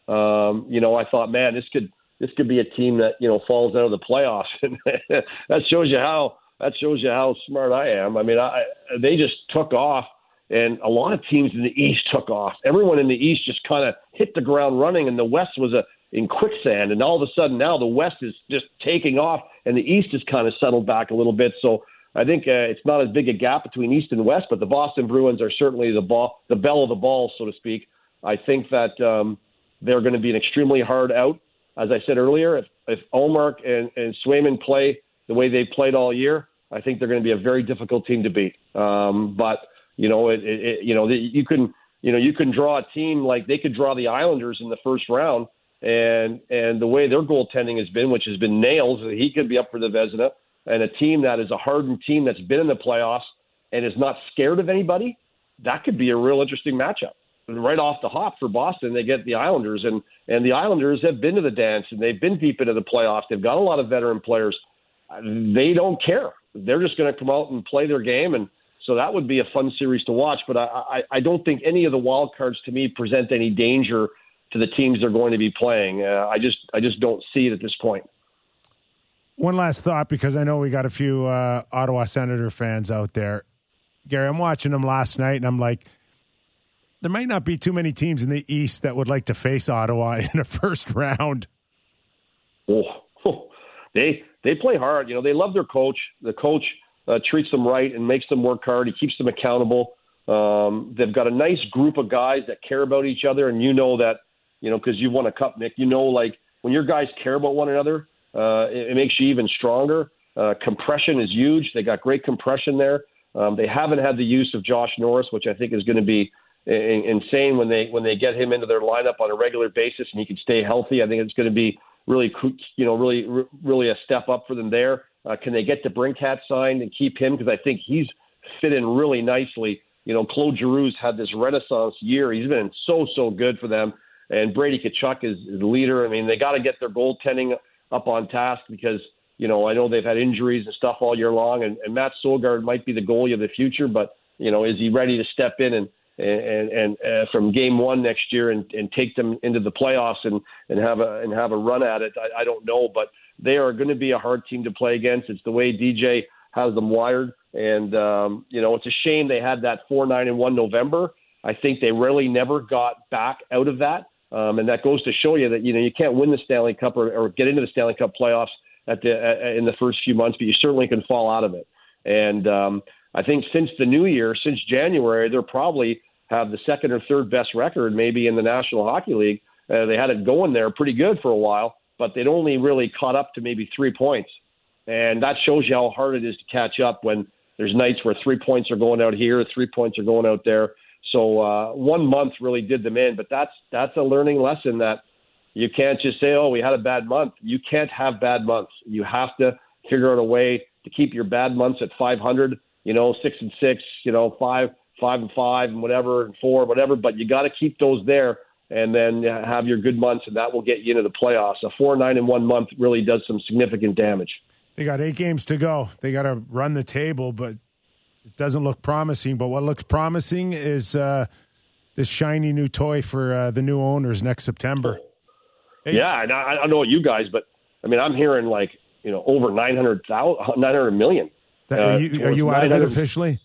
Um, you know, I thought, man, this could this could be a team that you know falls out of the playoffs, that shows you how that shows you how smart I am. I mean, I, they just took off, and a lot of teams in the East took off. Everyone in the East just kind of hit the ground running, and the West was a in quicksand. And all of a sudden, now the West is just taking off, and the East has kind of settled back a little bit. So I think uh, it's not as big a gap between East and West, but the Boston Bruins are certainly the ball, the bell of the ball, so to speak. I think that um, they're going to be an extremely hard out. As I said earlier, if, if Ullmark and, and Swayman play the way they played all year, I think they're going to be a very difficult team to beat. Um, but you know, it, it, you know, you can you know you can draw a team like they could draw the Islanders in the first round, and and the way their goaltending has been, which has been nails, he could be up for the Vezina, and a team that is a hardened team that's been in the playoffs and is not scared of anybody, that could be a real interesting matchup. And right off the hop for Boston, they get the Islanders, and and the Islanders have been to the dance and they've been deep into the playoffs. They've got a lot of veteran players. They don't care. They're just going to come out and play their game, and so that would be a fun series to watch. But I, I, I don't think any of the wild cards to me present any danger to the teams they're going to be playing. Uh, I just I just don't see it at this point. One last thought, because I know we got a few uh, Ottawa Senator fans out there. Garry, I'm watching them last night, and I'm like, there might not be too many teams in the East that would like to face Ottawa in a first round. Oh, they they play hard. You know, they love their coach. The coach uh, treats them right and makes them work hard. He keeps them accountable. Um, they've got a nice group of guys that care about each other, and you know that, you know, because you've won a cup, Nick. You know, like when your guys care about one another, uh, it, it makes you even stronger. Uh, compression is huge. They got great compression there. Um, they haven't had the use of Josh Norris, which I think is going to be insane when they when they get him into their lineup on a regular basis and he can stay healthy. I think it's going to be really you know really really a step up for them there. Uh, can they get DeBrincat signed and keep him because I think he's fit in really nicely. You know, Claude Giroux's had this renaissance year. He's been so so good for them, and Brady Tkachuk is, the leader. I mean, they got to get their goaltending up on task because you know I know they've had injuries and stuff all year long, and, and Mads Sogaard might be the goalie of the future, but you know, is he ready to step in and and and uh, from game one next year and, and take them into the playoffs and and have a and have a run at it. I, I don't know, but they are going to be a hard team to play against. It's the way DJ has them wired, and um, you know it's a shame they had that four nine and one November. I think they really never got back out of that. Um, and that goes to show you that you know you can't win the Stanley Cup or, or get into the Stanley Cup playoffs at the uh, in the first few months, but you certainly can fall out of it. And um, I think since the new year, since January, they're probably have the second or third best record maybe in the National Hockey League. Uh, they had it going there pretty good for a while, but they'd only really caught up to maybe three points. And that shows you how hard it is to catch up when there's nights where three points are going out here, three points are going out there. So uh, one month really did them in, but that's that's a learning lesson that you can't just say, "Oh, we had a bad month." You can't have bad months. You have to figure out a way to keep your bad months at 500. You know, six and six. You know, five five and five and whatever and four whatever. But you got to keep those there and then have your good months, and that will get you into the playoffs. A four nine in one month really does some significant damage. They got eight games to go. They got to run the table, but it doesn't look promising. But what looks promising is uh, this shiny new toy for uh, the new owners next September. Hey. Yeah, and I, I don't know what you guys, but I mean, I'm hearing like you know over 900, 900 million. That, are you, are you out of it officially?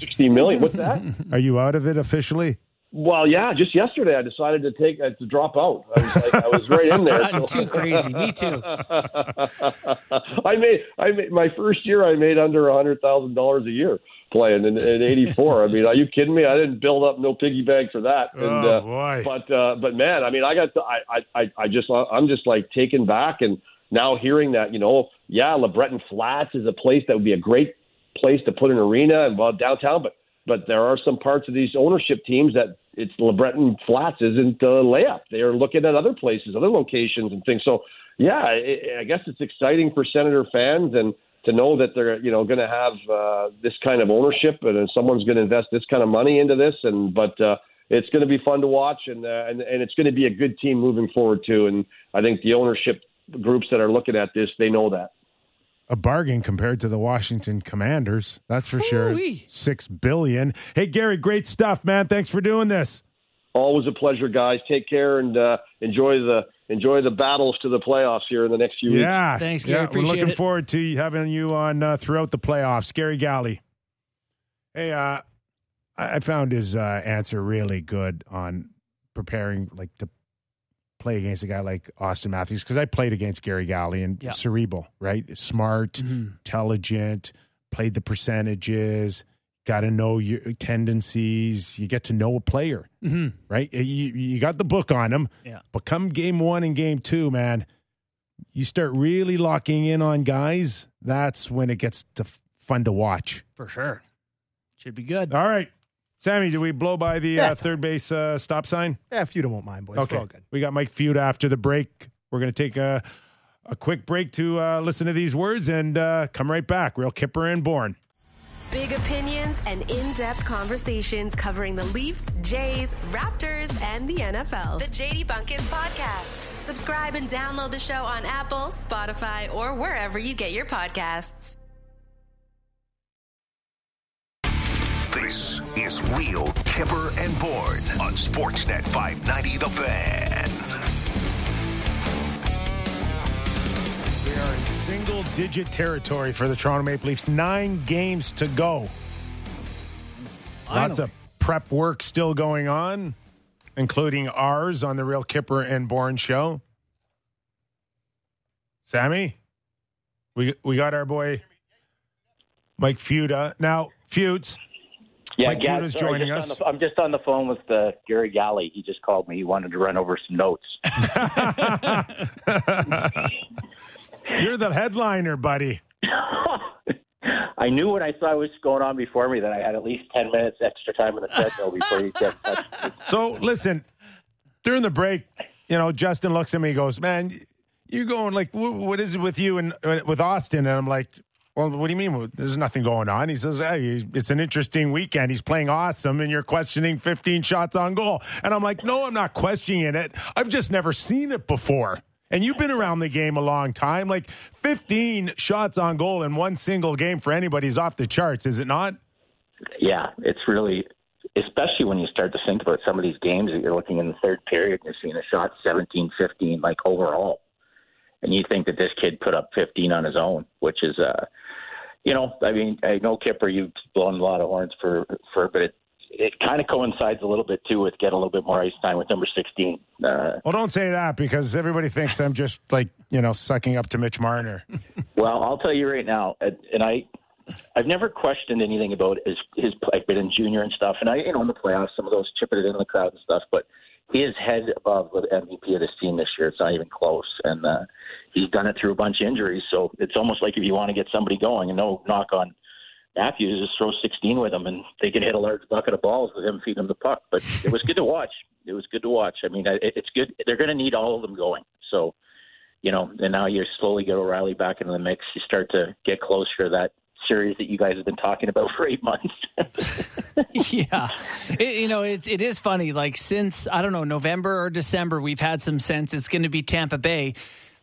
60 million. What's that? are you out of it officially? Well, yeah, just yesterday I decided to take uh, to drop out. I was, like, I was right in there. so. too crazy. Me too. I made I made my first year. I made under a hundred thousand dollars a year playing in, in '84. I mean, are you kidding me? I didn't build up no piggy bank for that. And, oh boy! Uh, but uh, but man, I mean, I got to, I I I just I'm just like taken back and now hearing that you know yeah, LeBreton Flats is a place that would be a great place to put an arena and well downtown, but but there are some parts of these ownership teams that it's LeBreton Flats isn't a layup. They are looking at other places, other locations, and things. So, yeah, it, I guess it's exciting for Senator fans and to know that they're you know going to have uh, this kind of ownership and someone's going to invest this kind of money into this. And but uh, it's going to be fun to watch, and uh, and and it's going to be a good team moving forward too. And I think the ownership groups that are looking at this, they know that a bargain compared to the Washington Commanders. That's for Ooh-wee. sure. Six billion. Hey, Garry, great stuff, man. Thanks for doing this. Always a pleasure, guys. Take care and uh, enjoy the enjoy the battles to the playoffs here in the next few weeks. Yeah, thanks, Garry. Yeah, Appreciate we're looking it. forward to having you on uh, throughout the playoffs, Garry Galley. Hey, uh, I found his uh, answer really good on preparing, like to play against a guy like Auston Matthews because I played against Garry Galley and yeah. cerebral, right? Smart, mm-hmm. intelligent, played the percentages, got to know your tendencies. You get to know a player, mm-hmm. right? You, you got the book on him, yeah. but come game one and game two, man, you start really locking in on guys. That's when it gets to fun to watch. For sure. Should be good. All right. Sammy, do we blow by the yeah, uh, third base uh, stop sign? Yeah, Futa won't mind, boys. Okay. good. We got Mike Futa after the break. We're going to take a, a quick break to uh, listen to these words and uh, come right back. Real Kipper and Bourne. Big opinions and in depth conversations covering the Leafs, Jays, Raptors, and the NFL. The JD Bunkis Podcast. Subscribe and download the show on Apple, Spotify, or wherever you get your podcasts. This is Real Kipper and Bourne on Sportsnet 590 The Fan. We are in single digit territory for the Toronto Maple Leafs. Nine games to go. Lots of prep work still going on, including ours on the Real Kipper and Bourne show. Sammy, we we got our boy Mike Futa. Now, Feuds, yeah, Mike is sorry, joining us. The, I'm just on the phone with uh, Garry Galley. He just called me. He wanted to run over some notes. You're the headliner, buddy. I knew when I saw what was going on before me that I had at least 10 minutes extra time in the treadmill before you get touched. So, listen, during the break, you know, Justin looks at me and goes, Man, you're going like, what is it with you and with Auston? And I'm like, well, what do you mean? There's nothing going on. He says, hey, it's an interesting weekend. He's playing awesome, and you're questioning 15 shots on goal. And I'm like, no, I'm not questioning it. I've just never seen it before. And you've been around the game a long time. Like 15 shots on goal in one single game for anybody's off the charts, is it not? Yeah, it's really, especially when you start to think about some of these games that you're looking in the third period and you're seeing a shot 17, 15, like overall. And you think that this kid put up 15 on his own, which is, uh, you know, I mean, I know Kipper, you've blown a lot of horns for for, but it, it kind of coincides a little bit too with getting a little bit more ice time with number 16. Uh, well, don't say that because everybody thinks I'm just like you know sucking up to Mitch Marner. well, I'll tell you right now, and I. I've never questioned anything about his his like been in junior and stuff, and I you know in the playoffs some of those chipping it in the crowd and stuff, but he is head above the MVP of this team this year. It's not even close, and uh, he's done it through a bunch of injuries. So it's almost like if you want to get somebody going, and no knock on Matthews just throw 16 with him, and they can hit a large bucket of balls with him feeding them the puck. But it was good to watch. It was good to watch. I mean, it, it's good. They're going to need all of them going. So, you know, and now you slowly get O'Reilly back into the mix. You start to get closer to that series that you guys have been talking about for eight months. yeah, it, you know, it's it is funny. Like since I don't know November or December, we've had some sense it's going to be Tampa Bay,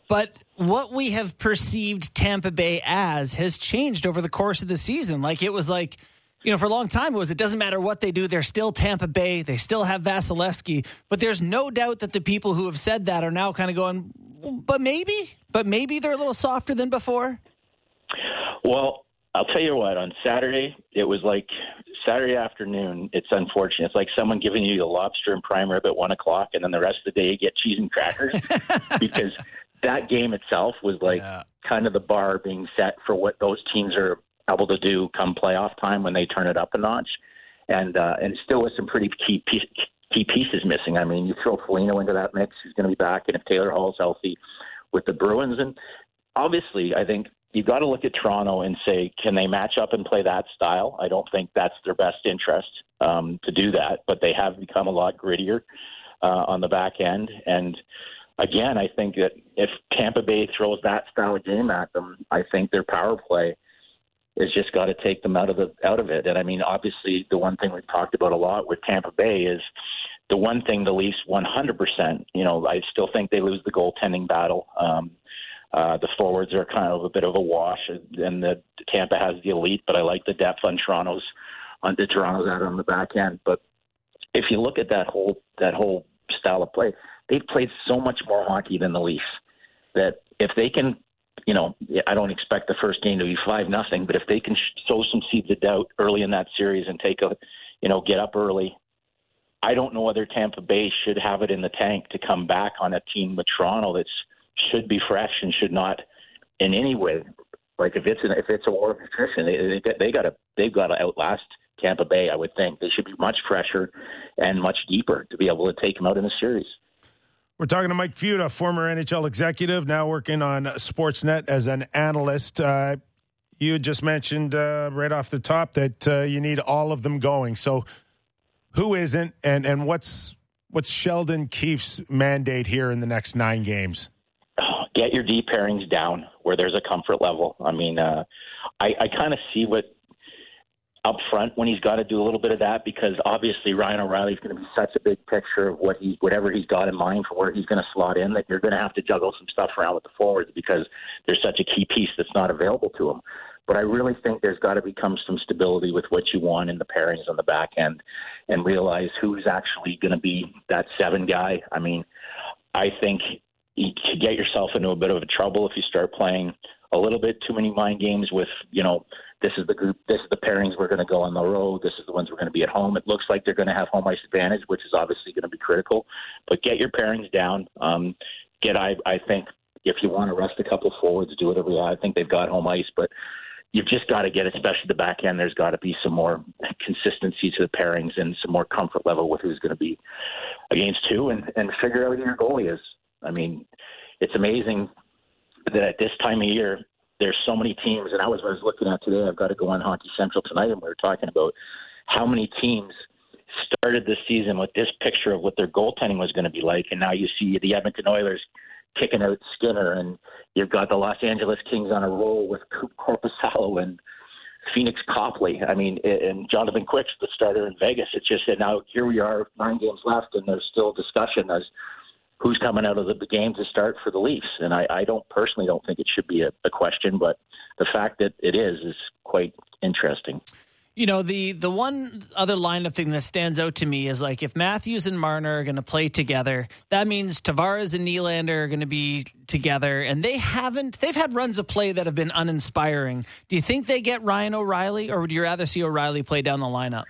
but what we have perceived Tampa Bay as has changed over the course of the season. Like it was like, you know, for a long time it was it doesn't matter what they do, they're still Tampa Bay. They still have Vasilevskiy. But there's no doubt that the people who have said that are now kind of going, but maybe, but maybe they're a little softer than before. Well, I'll tell you what, on Saturday, it was like Saturday afternoon. It's unfortunate. It's like someone giving you the lobster and prime rib at one o'clock, and then the rest of the day you get cheese and crackers because that game itself was like yeah. kind of the bar being set for what those teams are able to do come playoff time when they turn it up a notch, and uh, and still with some pretty key piece, key pieces missing. I mean, you throw Foligno into that mix, he's going to be back, and if Taylor Hall's healthy with the Bruins, and obviously, I think you've got to look at Toronto and say, can they match up and play that style? I don't think that's their best interest um, to do that, but they have become a lot grittier uh, on the back end, and again, I think that if Tampa Bay throws that style of game at them, I think their power play has just got to take them out of the out of it. And I mean, obviously, the one thing we've talked about a lot with Tampa Bay is the one thing the Leafs 100%. You know, I still think they lose the goaltending battle. Um, uh, the forwards are kind of a bit of a wash, and the Tampa has the elite, but I like the depth on Toronto's on the Toronto's out on the back end. But if you look at that whole that whole style of play, they've played so much more hockey than the Leafs that if they can, you know, I don't expect the first game to be five nothing, but if they can sow some seeds of doubt early in that series and take a, you know, get up early, I don't know whether Tampa Bay should have it in the tank to come back on a team with Toronto that's should be fresh and should not in any way like if it's an, if it's a war of attrition, they they, they got to they've got to outlast Tampa Bay. I would think they should be much fresher and much deeper to be able to take them out in a series. We're talking to Mike Futa, a former NHL executive, now working on Sportsnet as an analyst. Uh, you just mentioned uh, right off the top that uh, you need all of them going. So, who isn't, and and what's what's Sheldon Keefe's mandate here in the next nine games? Get your deep pairings down where there's a comfort level. I mean, uh, I, I kind of see what up front when he's got to do a little bit of that because obviously Ryan O'Reilly is going to be such a big picture of what he whatever he's got in mind for where he's going to slot in that you're going to have to juggle some stuff around with the forwards because there's such a key piece that's not available to him. But I really think there's got to become some stability with what you want in the pairings on the back end and realize who's actually going to be that seven guy. I mean, I think you could get yourself into a bit of a trouble if you start playing a little bit too many mind games with, you know, this is the group, this is the pairings we're going to go on the road, this is the ones we're going to be at home. It looks like they're going to have home ice advantage, which is obviously going to be critical. But get your pairings down. Um, get, I, I think, if you want to rest a couple forwards, do whatever you want. I think they've got home ice, but you've just got to get, especially the back end, there's got to be some more consistency to the pairings and some more comfort level with who's going to be against who and, and figure out who your goalie is. I mean, it's amazing that at this time of year, there's so many teams, and I was, I was looking at today. I've got to go on Hockey Central tonight, and we were talking about how many teams started this season with this picture of what their goaltending was going to be like, and now you see the Edmonton Oilers kicking out Skinner, and you've got the Los Angeles Kings on a roll with Coop Korpisalo and Pheonix Copley. I mean, and Jonathan Quick's the starter in Vegas. It's just that now here we are, nine games left, and there's still discussion as who's coming out of the, game to start for the Leafs. And I, I don't personally don't think it should be a, a question, but the fact that it is is quite interesting. You know, the the one other lineup thing that stands out to me is like if Matthews and Marner are going to play together, that means Tavares and Nylander are going to be together, and they haven't. They've had runs of play that have been uninspiring. Do you think they get Ryan O'Reilly, or would you rather see O'Reilly play down the lineup?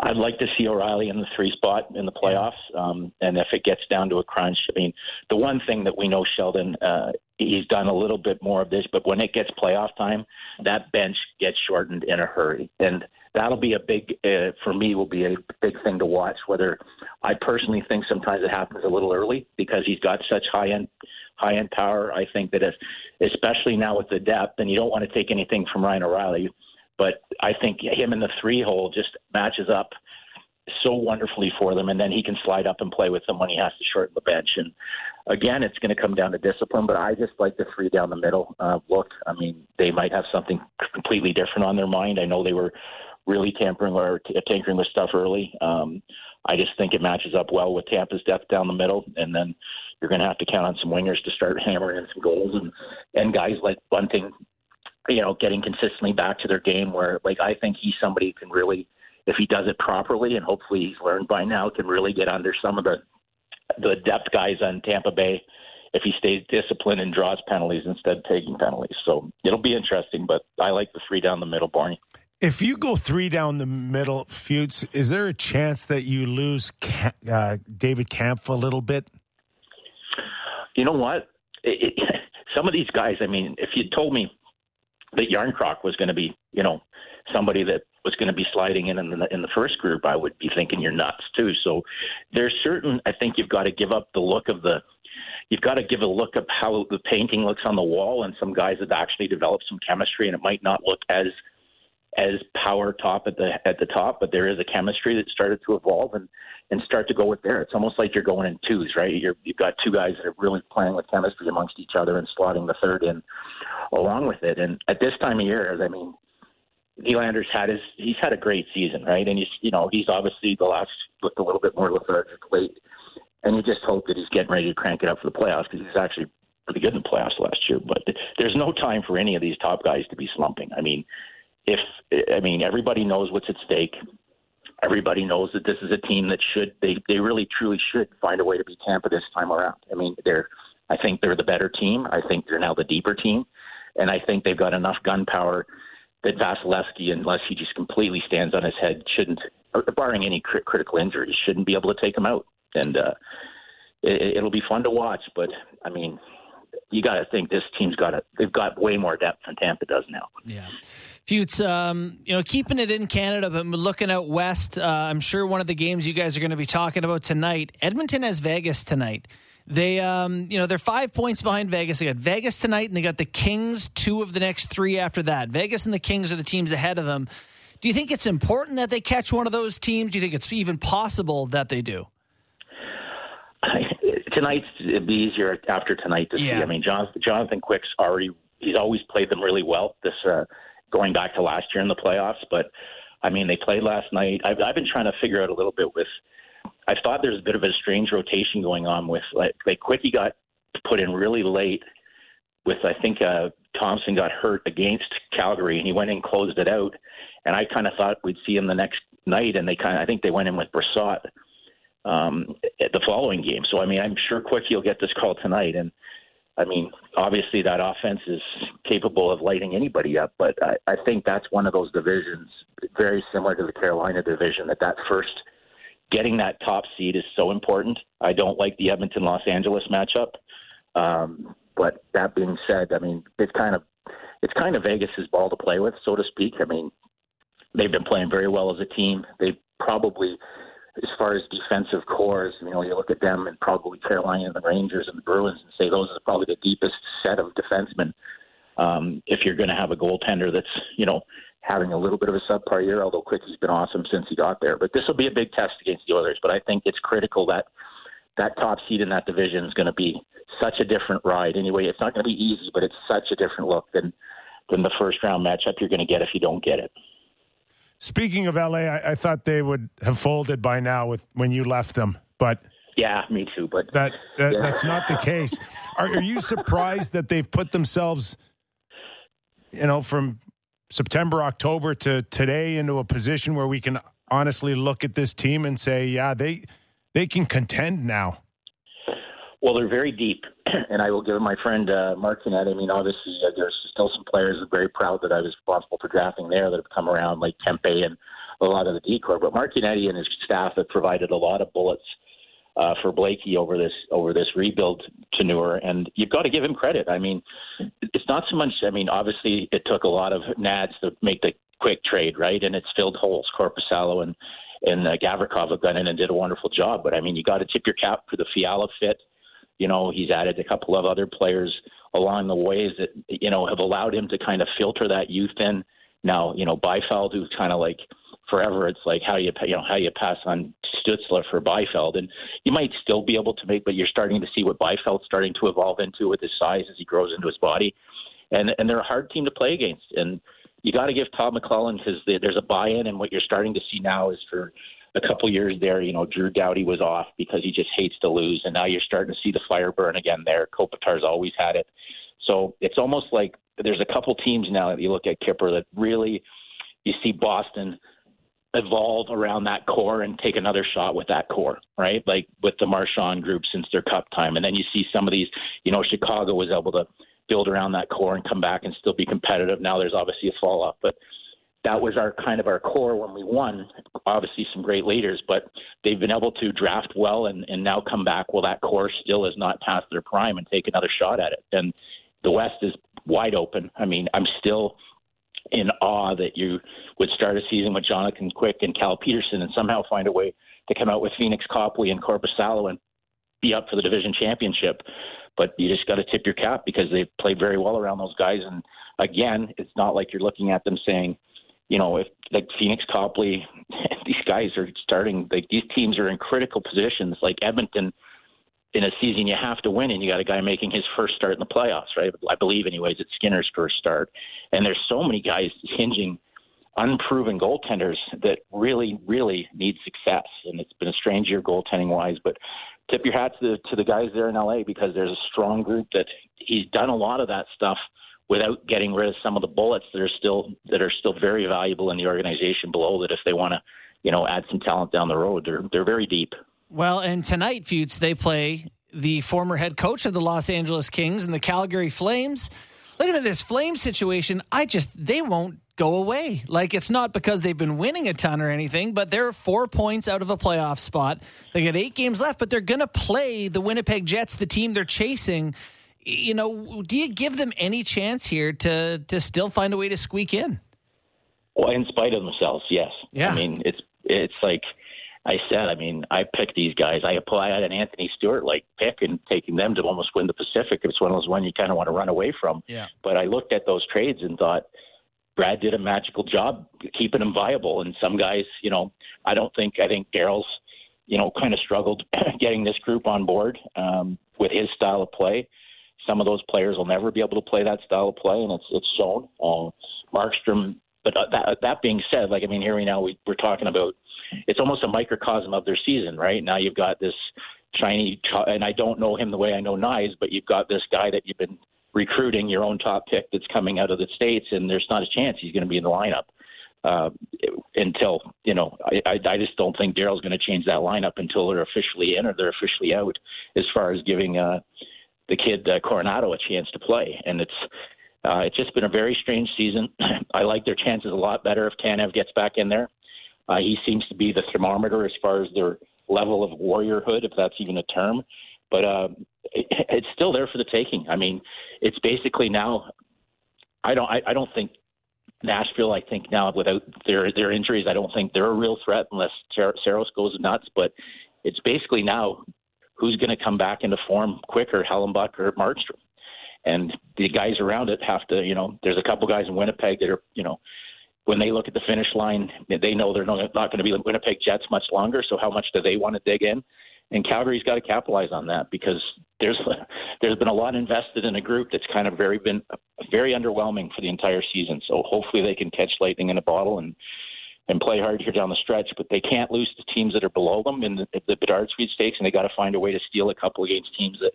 I'd like to see O'Reilly in the three spot in the playoffs. Um, and if it gets down to a crunch, I mean, the one thing that we know Sheldon, uh, he's done a little bit more of this, but when it gets playoff time, that bench gets shortened in a hurry. And that'll be a big, uh, for me, will be a big thing to watch. Whether I personally think sometimes it happens a little early because he's got such high end, high end power. I think that if, especially now with the depth, and you don't want to take anything from Ryan O'Reilly but I think him in the three hole just matches up so wonderfully for them, and then he can slide up and play with them when he has to shorten the bench. And again, it's going to come down to discipline. But I just like the three down the middle uh, look. I mean, they might have something completely different on their mind. I know they were really tampering or t- tinkering with stuff early. Um, I just think it matches up well with Tampa's depth down the middle, and then you're going to have to count on some wingers to start hammering in some goals, and and guys like Bunting you know, getting consistently back to their game where like I think he's somebody who can really if he does it properly and hopefully he's learned by now can really get under some of the the depth guys on Tampa Bay if he stays disciplined and draws penalties instead of taking penalties. So it'll be interesting, but I like the three down the middle, Barney. If you go three down the middle, Fuchs, is there a chance that you lose uh, David Kampf a little bit? You know what? It, it, some of these guys, I mean, if you told me that Järnkrok was going to be, you know, somebody that was going to be sliding in in the, in the first group, I would be thinking you're nuts too. So there's certain, I think you've got to give up the look of the, you've got to give a look of how the painting looks on the wall, and some guys have actually developed some chemistry, and it might not look as as power top at the at the top, but there is a chemistry that started to evolve and and start to go with there. It's almost like you're going in twos, right? You're, you've got two guys that are really playing with chemistry amongst each other and slotting the third in along with it. And at this time of year, I mean, Nylander's had his he's had a great season, right? And he's you know he's obviously the last looked a little bit more lethargic late, and you just hope that he's getting ready to crank it up for the playoffs because he's actually pretty good in the playoffs last year. But there's no time for any of these top guys to be slumping. I mean, if I mean everybody knows what's at stake. Everybody knows that this is a team that should they they really truly should find a way to beat Tampa this time around. I mean, they're I think they're the better team. I think they're now the deeper team, and I think they've got enough gun power that Vasilevskiy, unless he just completely stands on his head, shouldn't, barring any cr- critical injuries, shouldn't be able to take him out. And uh, it, it'll be fun to watch. But I mean, you got to think this team's got it. They've got way more depth than Tampa does now. Yeah. Feuds, um, you know, keeping it in Canada, but looking out west, uh, I'm sure one of the games you guys are going to be talking about tonight. Edmonton has Vegas tonight. They, um, you know, they're five points behind Vegas. They got Vegas tonight, and they got the Kings two of the next three after that. Vegas and the Kings are the teams ahead of them. Do you think it's important that they catch one of those teams? Do you think it's even possible that they do? tonight's it'd be easier after tonight to yeah. see. I mean, Jonathan, Jonathan Quick's already he's always played them really well. This uh, going back to last year in the playoffs, but I mean they played last night. I've, I've been trying to figure out a little bit with. I thought there's a bit of a strange rotation going on with like like Quickie got put in really late with I think uh, Thompson got hurt against Calgary and he went in and closed it out, and I kind of thought we'd see him the next night, and they kind of I think they went in with Brossoit um, the following game. So I mean, I'm sure Quickie will get this call tonight, and I mean, obviously that offense is capable of lighting anybody up. But I, I think that's one of those divisions very similar to the Carolina division. That that first getting that top seed is so important. I don't like the Edmonton Los Angeles matchup. Um, but that being said, I mean, it's kind of it's kind of Vegas's ball to play with, so to speak. I mean, they've been playing very well as a team. They probably as far as defensive cores, you know, you look at them and probably Carolina and the Rangers and the Bruins and say those are probably the deepest set of defensemen. Um, if you're going to have a goaltender that's, you know, having a little bit of a subpar year, although Quickie's been awesome since he got there. But this will be a big test against the Oilers. But I think it's critical that that top seed in that division is going to be such a different ride. Anyway, it's not going to be easy, but it's such a different look than than the first round matchup you're going to get if you don't get it. Speaking of LA, I, I, thought they would have folded by now with when you left them, but yeah, me too. But that, that yeah. that's not the case. Are, are you surprised that they've put themselves, you know, from September, October to today into a position where we can honestly look at this team and say, yeah, they they can contend now. Well, they're very deep, and I will give my friend uh, Mark Yannetti. I mean, obviously, uh, there's still some players very proud that I was responsible for drafting there that have come around, like Kempe and a lot of the D-core. But Mark Yannetti and his staff have provided a lot of bullets uh, for Blakey over this over this rebuild to tenure, and you've got to give him credit. I mean, it's not so much. I mean, obviously, it took a lot of nads to make the quick trade, right? And it's filled holes. Korpisalo and and uh, Gavrikov have gone in and did a wonderful job. But I mean, you got to tip your cap for the Fiala fit. You know, he's added a couple of other players along the ways that you know have allowed him to kind of filter that youth in. Now, you know, Byfield, who's kind of like forever. It's like how you you know how you pass on Stützle for Byfield, and you might still be able to make, but you're starting to see what Byfield's starting to evolve into with his size as he grows into his body, and and they're a hard team to play against, and you got to give Todd McLellan because there's a buy-in, and what you're starting to see now is for a couple years there, you know, Drew Doughty was off because he just hates to lose, and now you're starting to see the fire burn again there. Kopitar's always had it, so it's almost like there's a couple teams now that you look at Kipper that really you see Boston evolve around that core and take another shot with that core, right? Like with the Marchand group since their cup time. And then you see some of these, you know, Chicago was able to build around that core and come back and still be competitive. Now there's obviously a fall off, but that was our kind of our core when we won. Obviously some great leaders, but they've been able to draft well and, and now come back. Well, that core still is not past their prime and take another shot at it. And the West is wide open. I mean, I'm still – in awe that you would start a season with Jonathan Quick and Cal Petersen and somehow find a way to come out with Pheonix Copley and Korpisalo and be up for the division championship. But you just got to tip your cap because they played very well around those guys. And again, it's not like you're looking at them saying, you know, if like Pheonix Copley, these guys are starting, like these teams are in critical positions. Like Edmonton in a season you have to win, and you got a guy making his first start in the playoffs, right? I believe, anyways, it's Skinner's first start, and there's so many guys hinging unproven goaltenders that really, really need success, and it's been a strange year goaltending wise, but. Tip your hat to the to the guys there in LA because there's a strong group that he's done a lot of that stuff without getting rid of some of the bullets that are still that are still very valuable in the organization below that if they want to you know add some talent down the road they're they're very deep well, and tonight, Feuds, they play the former head coach of the Los Angeles Kings and the Calgary Flames. Looking at this flame situation, I just they won't go away. Like it's not because they've been winning a ton or anything, but they're four points out of a playoff spot. They got eight games left, but they're going to play the Winnipeg Jets, the team they're chasing. You know, do you give them any chance here to to still find a way to squeak in? Well, in spite of themselves, yes. Yeah. I mean, it's it's like I said, I mean, I picked these guys. I applied an Anthony Stewart like pick and taking them to almost win the Pacific. It's one of those one you kind of want to run away from. Yeah. But I looked at those trades and thought Brad did a magical job keeping them viable. And some guys, you know, I don't think I think Daryl's, you know, kind of struggled getting this group on board um, with his style of play. Some of those players will never be able to play that style of play, and it's it's shown. Uh, Markstrom, but uh, that that being said, like I mean, here we now we, we're talking about it's almost a microcosm of their season, right? Now you've got this shiny, and I don't know him the way I know Knies, but you've got this guy that you've been recruiting, your own top pick that's coming out of the states, and there's not a chance he's going to be in the lineup uh, until you know. I, I, I just don't think Daryl's going to change that lineup until they're officially in or they're officially out, as far as giving uh, the kid uh, Coronato a chance to play, and it's. Uh, it's just been a very strange season. I like their chances a lot better if Tanev gets back in there. Uh, he seems to be the thermometer as far as their level of warriorhood, if that's even a term. But uh, it, it's still there for the taking. I mean, it's basically now. I don't. I, I don't think Nashville. I think now without their their injuries, I don't think they're a real threat unless Saros goes nuts. But it's basically now who's going to come back into form quicker, Hellebuyck or Markstrom. And the guys around it have to, you know, there's a couple guys in Winnipeg that are, you know, when they look at the finish line, they know they're not going to be the Winnipeg Jets much longer. So how much do they want to dig in? And Calgary's got to capitalize on that because there's there's been a lot invested in a group that's kind of very been very underwhelming for the entire season. So hopefully they can catch lightning in a bottle and and play hard here down the stretch. But they can't lose to teams that are below them in the, the Bedard sweepstakes, and they got to find a way to steal a couple against teams that.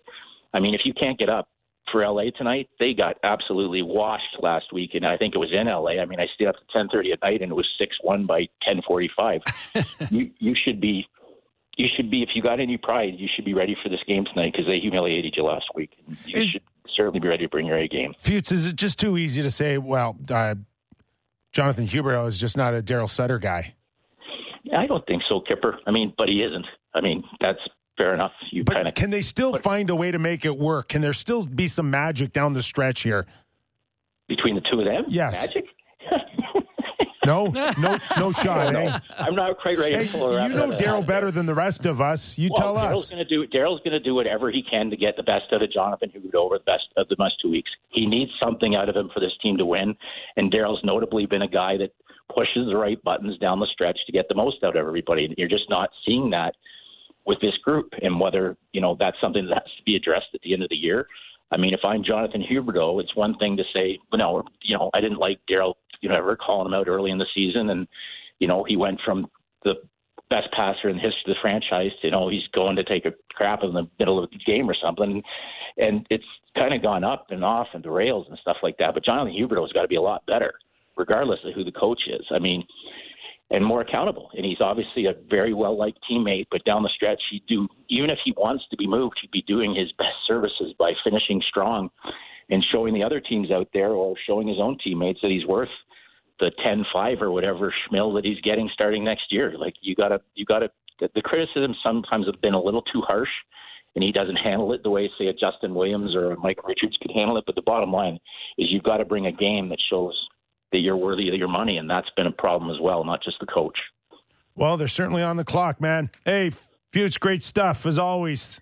I mean, if you can't get up for LA tonight. They got absolutely washed last week, and I think it was in LA. I mean, I stayed up to ten thirty at night, and it was six one by ten forty five. you you should be. You should be if you got any pride. You should be ready for this game tonight because they humiliated you last week. You is, should certainly be ready to bring your A game. Feuds, is it just too easy to say? Well, uh, Jonathan Huberdeau is just not a Daryl Sutter guy. I don't think so, Kipper. I mean, but he isn't. I mean, that's fair enough. You kind But of can they still find a way to make it work? Can there still be some magic down the stretch here? between the two of them. Yes. Magic. No, no, no shot. No, eh? I'm not quite ready Hey, to pull you know Daryl better than the rest of us. You Well, tell Daryl's us. to do Daryl's going to do whatever he can to get the best out of Jonathan Huberdeau over the best of the last two weeks. He needs something out of him for this team to win, and Daryl's notably been a guy that pushes the right buttons down the stretch to get the most out of everybody. And you're just not seeing that with this group, and whether you know that's something that has to be addressed at the end of the year. I mean, if I'm Jonathan Huberdeau, it's one thing to say, no, you know, I didn't like Daryl, you know, ever calling him out early in the season, and you know, he went from the best passer in the history of the franchise. You know, he's going to take a crap in the middle of the game or something, and it's kind of gone up and off and the rails and stuff like that. But Jonathan Huberdeau's got to be a lot better, regardless of who the coach is. I mean, and more accountable. And he's obviously a very well liked teammate. But down the stretch, he'd do even if he wants to be moved, he'd be doing his best services by finishing strong and showing the other teams out there or showing his own teammates that he's worth the 10-5 or whatever schmill that he's getting starting next year. Like you gotta, you gotta. The, the criticism sometimes have been a little too harsh, and he doesn't handle it the way, say, a Justin Williams or a Mike Richards could handle it. But the bottom line is you've got to bring a game that shows that you're worthy of your money, and that's been a problem as well, not just the coach. Well, they're certainly on the clock, man. Hey, Fuchs, great stuff as always.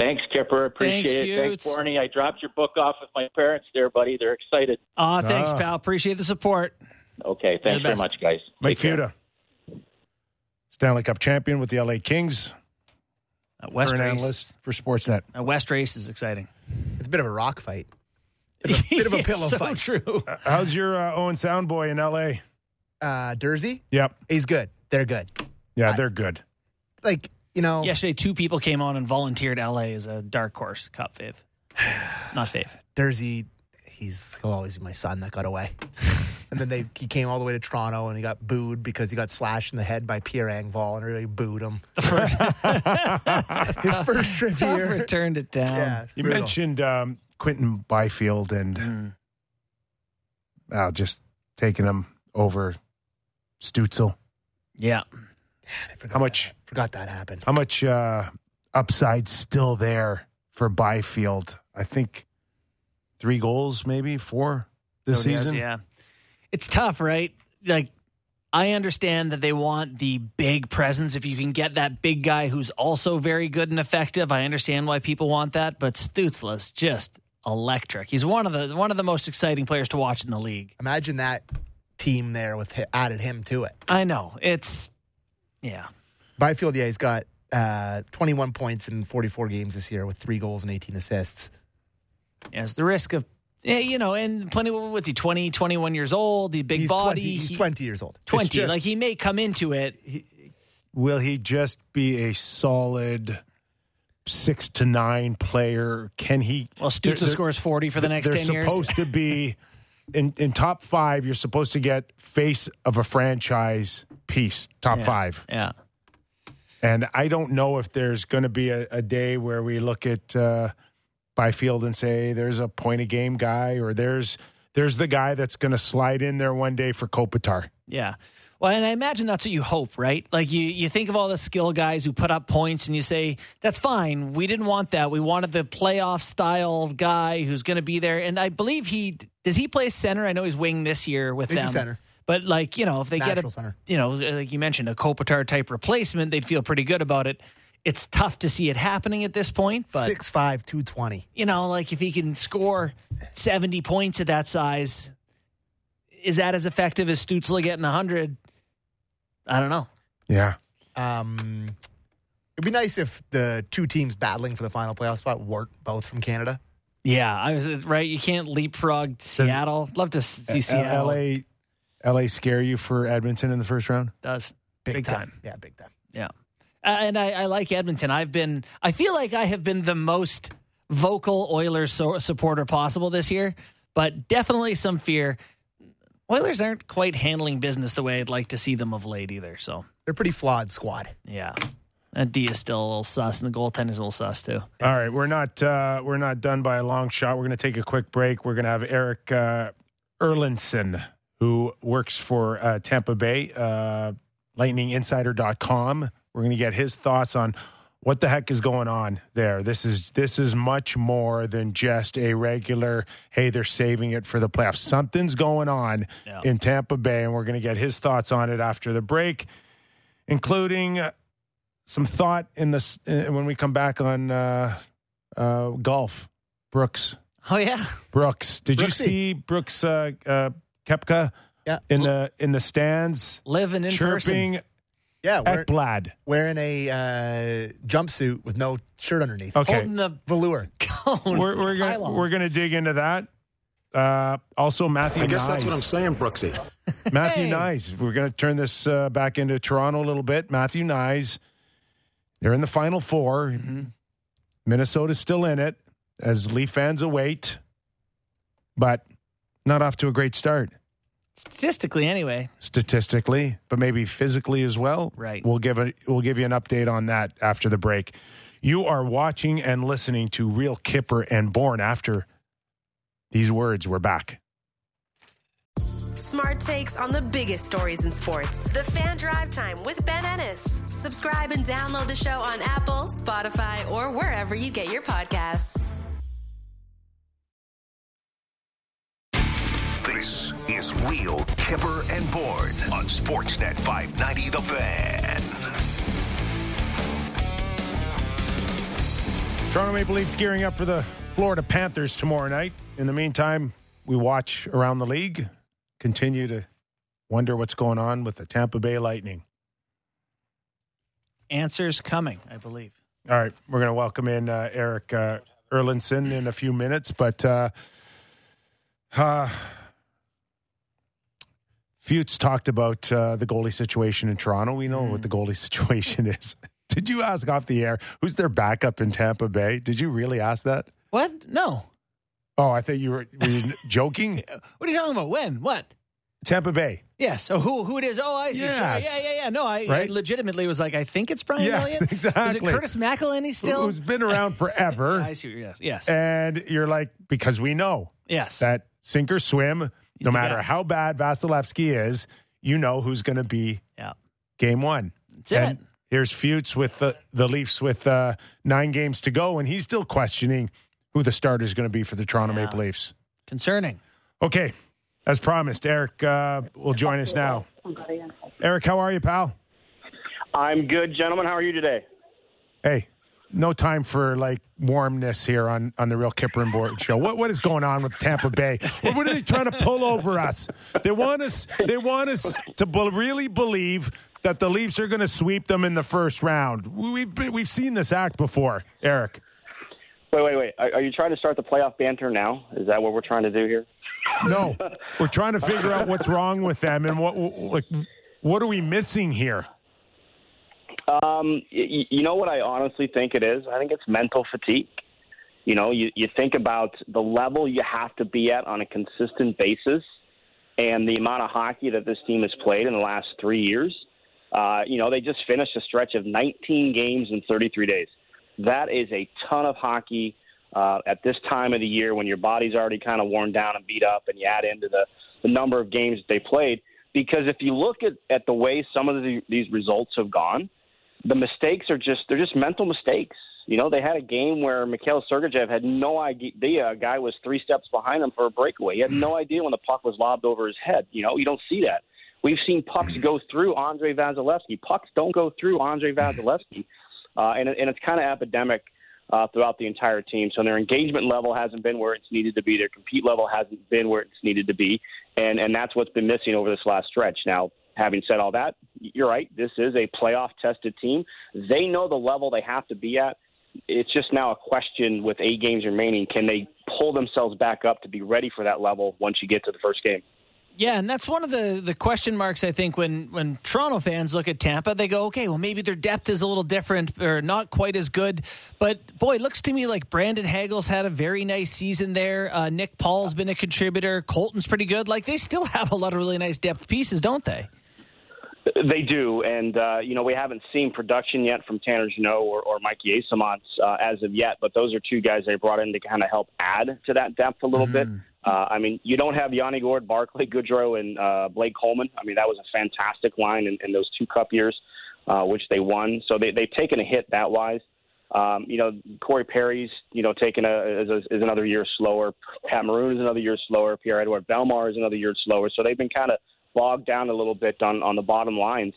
Thanks, Kipper. Appreciate Thanks, it. Thanks, Feuds. Barney. I dropped your book off with my parents there, buddy. They're excited. Aw, thanks, Ah. pal. Appreciate the support. Okay, thanks the very much, guys. Mike Take care. Futa, Stanley Cup champion with the LA Kings. Uh, West race. analyst for Sportsnet. Uh, West race is exciting. It's a bit of a rock fight. Bit of a, bit of a pillow so fight. true. How's your uh, Owen Soundboy in LA? Uh, Durzi, Yep. he's good. They're good. Yeah, I- they're good. Like you know, Yesterday, two people came on and volunteered LA as a dark horse cup fave. Not fave. Durzi, he's he'll always be my son that got away. and then they he came all the way to Toronto and he got booed because he got slashed in the head by Pierre Engvall and really booed him. His first trip Tough here. return it down. Yeah, You brutal. mentioned um, Quinton Byfield and Mm. uh, just taking him over Stützle. Yeah. I forgot How much- that- forgot that happened. How much uh, upside still there for Byfield? I think three goals, maybe four this So it is, season. yeah. It's tough, right? Like, I understand that they want the big presence. If you can get that big guy who's also very good and effective, I understand why people want that. But Stützle's just electric. He's one of the one of the most exciting players to watch in the league. Imagine that team there with added him to it. I know it's yeah. Byfield, yeah, he's got uh, 21 points in 44 games this year with three goals and 18 assists. Yeah, it's the risk of yeah, you know, and plenty. What's he? 20, 21 years old. The big he's body. 20, he's he- 20 years old. 20. Just- like he may come into it. Will he just be a solid six to nine player? Can he? Well, They're- Stützle scores forty for the next 10 years. they're ten years. supposed to be in, in top five. You're supposed to get face of a franchise piece, top Yeah. five. Yeah. And I don't know if there's going to be a, a day where we look at uh, Byfield and say there's a point a game guy, or there's there's the guy that's going to slide in there one day for Kopitar. Yeah. Well, and I imagine that's what you hope, right? Like you, you think of all the skill guys who put up points, and you say that's fine. We didn't want that. We wanted the playoff style guy who's going to be there. And I believe he does. He play center. I know he's wing this year with He's a them. center. But like you know, if they get Natural a center. you know, like you mentioned, a Kopitar type replacement, they'd feel pretty good about it. It's tough to see it happening at this point, but 6'5", 220. you know, like if he can score 70 points at that size, is that as effective as Stützle getting 100? I don't know. Yeah. Um, it'd be nice if the two teams battling for the final playoff spot weren't both from Canada. Yeah, I was right. You can't leapfrog Seattle. Love to see Seattle. LA, LA scare you for Edmonton in the first round? does Big, Big time. time. Yeah, big time. yeah, Uh, and I, I like Edmonton. I've been. I feel like I have been the most vocal Oilers so, supporter possible this year, but definitely some fear. Oilers aren't quite handling business the way I'd like to see them of late either. So They're pretty flawed squad. yeah, And D is still a little sus, and the goaltending's a little sus too. All right, we're not uh, we're not done by a long shot. We're going to take a quick break. We're going to have Erik uh, Erlendsson, who works for uh, Tampa Bay, uh, lightninginsider.com. We're going to get his thoughts on what the heck is going on there. This is this is much more than just a regular hey they're saving it for the playoffs. Something's going on Yeah. in Tampa Bay and we're going to get his thoughts on it after the break including uh, some thought in this uh, when we come back on uh, uh, golf. Brooks Oh yeah, Brooks, did you see Brooks uh, Koepka Yeah. in the in the stands living in chirping Yeah, wearing, Ekblad? wearing a uh, jumpsuit with no shirt underneath. Okay, holding the Velour. cone. we're we're gonna we're gonna dig into that. Uh, also, Matthew. I guess Knies. that's what I'm saying, Brooksy. Matthew Hey. Knies. We're going to turn this uh, back into Toronto a little bit. Matthew Knies. They're in the final 4 Mm-hmm. Minnesota's still in it as Leaf fans await, but not off to a great start statistically anyway. statistically, but maybe physically as well. Right. We'll give a, we'll give you an update on that after the break. You are watching and listening to Real Kipper and Bourne after these words. We're back. Smart takes on the biggest stories in sports. The Fan Drive Time with Ben Ennis. Subscribe and download the show on Apple, Spotify, or wherever you get your podcasts. This is Real Kipper and Bourne on Sportsnet 590 The Fan. Toronto Maple Leafs gearing up for the Florida Panthers tomorrow night. In the meantime, we watch around the league, continue to wonder what's going on with the Tampa Bay Lightning. Answers coming, I believe. All right, we're going to welcome in uh, Erik uh, Erlendsson in a few minutes, but uh, uh, Fuchs talked about uh, the goalie situation in Toronto. We know what the goalie situation is. Did you ask off the air who's their backup in Tampa Bay? Did you really ask that? What? No. Oh, I thought you were, were you joking. What are you talking about? When? What? Tampa Bay. Yes. Oh, who who it is? Oh, I. Sorry. Yes. Yeah, yeah, yeah. No, I, I legitimately was like, I think it's Brian Yes, Elliott. Is it. Curtis McElhinney still? Who's been around forever. I see. Yes. Yes. and you're like, because we know yes. that sink or swim, no matter guy. how bad Vasilevskiy is, you know who's going to be yeah. game one. That's and it. here's Fuchs with the, the Leafs with uh, nine games to go, and he's still questioning who the starter is going to be for the Toronto Yeah. Maple Leafs. Concerning. Okay, as promised, Erik uh, will join us now. Erik, how are you, pal? I'm good, gentlemen. How are you today? Hey, no time for like warmness here on, on the Real Kipper and Bourne show. What what is going on with Tampa Bay? What, what are they trying to pull over us? They want us. They want us to be- really believe that the Leafs are going to sweep them in the first round. We've been, we've seen this act before, Erik. Wait, wait, wait. Are, are you trying to start the playoff banter now? Is that what we're trying to do here? No, we're trying to figure out what's wrong with them and what like what are we missing here? Um, y- you know what I honestly think it is? I think it's mental fatigue. You know, you, you think about the level you have to be at on a consistent basis and the amount of hockey that this team has played in the last three years. Uh, you know, they just finished a stretch of 19 games in 33 days. That is a ton of hockey uh, at this time of the year when your body's already kind of worn down and beat up, and you add into the, the number of games that they played. Because if you look at, at the way some of the, these results have gone, the mistakes are just they're just mental mistakes. You know, they had a game where Mikhail Sergachev had no idea a guy was three steps behind him for a breakaway. He had no idea when the puck was lobbed over his head. You know, you don't see that. We've seen pucks go through Andrei Vasilevskiy. Pucks don't go through Andrei Vasilevskiy, uh, and, it- and it's kind of epidemic uh, throughout the entire team. So their engagement level hasn't been where it's needed to be. Their compete level hasn't been where it's needed to be, and and that's what's been missing over this last stretch. Now, having said all that, you're right. This is a playoff tested team. They know the level they have to be at. It's just now a question with eight games remaining. Can they pull themselves back up to be ready for that level once you get to the first game? Yeah, and that's one of the the question marks I think when when Toronto fans look at Tampa, they go, okay, well maybe their depth is a little different or not quite as good. But boy, it looks to me like Brandon Hagel's had a very nice season there. Uh, Nick Paul's been a contributor. Colton's pretty good. Like they still have a lot of really nice depth pieces, don't they? They do, and uh, you know we haven't seen production yet from Tanner Jeannot or, or Mike Eyssimont uh, as of yet, but those are two guys they brought in to kind of help add to that depth a little bit. Uh, I mean, you don't have Yanni Gourde, Barclay Goodrow, and uh, Blake Coleman. I mean, that was a fantastic line in, in those two Cup years, uh, which they won. So they, they've taken a hit that wise. Um, you know, Corey Perry's, you know, taken a is, a, is another year slower. Pat Maroon is another year slower. Pierre Edouard Bellemare is another year slower. So they've been kind of bogged down a little bit on on the bottom lines.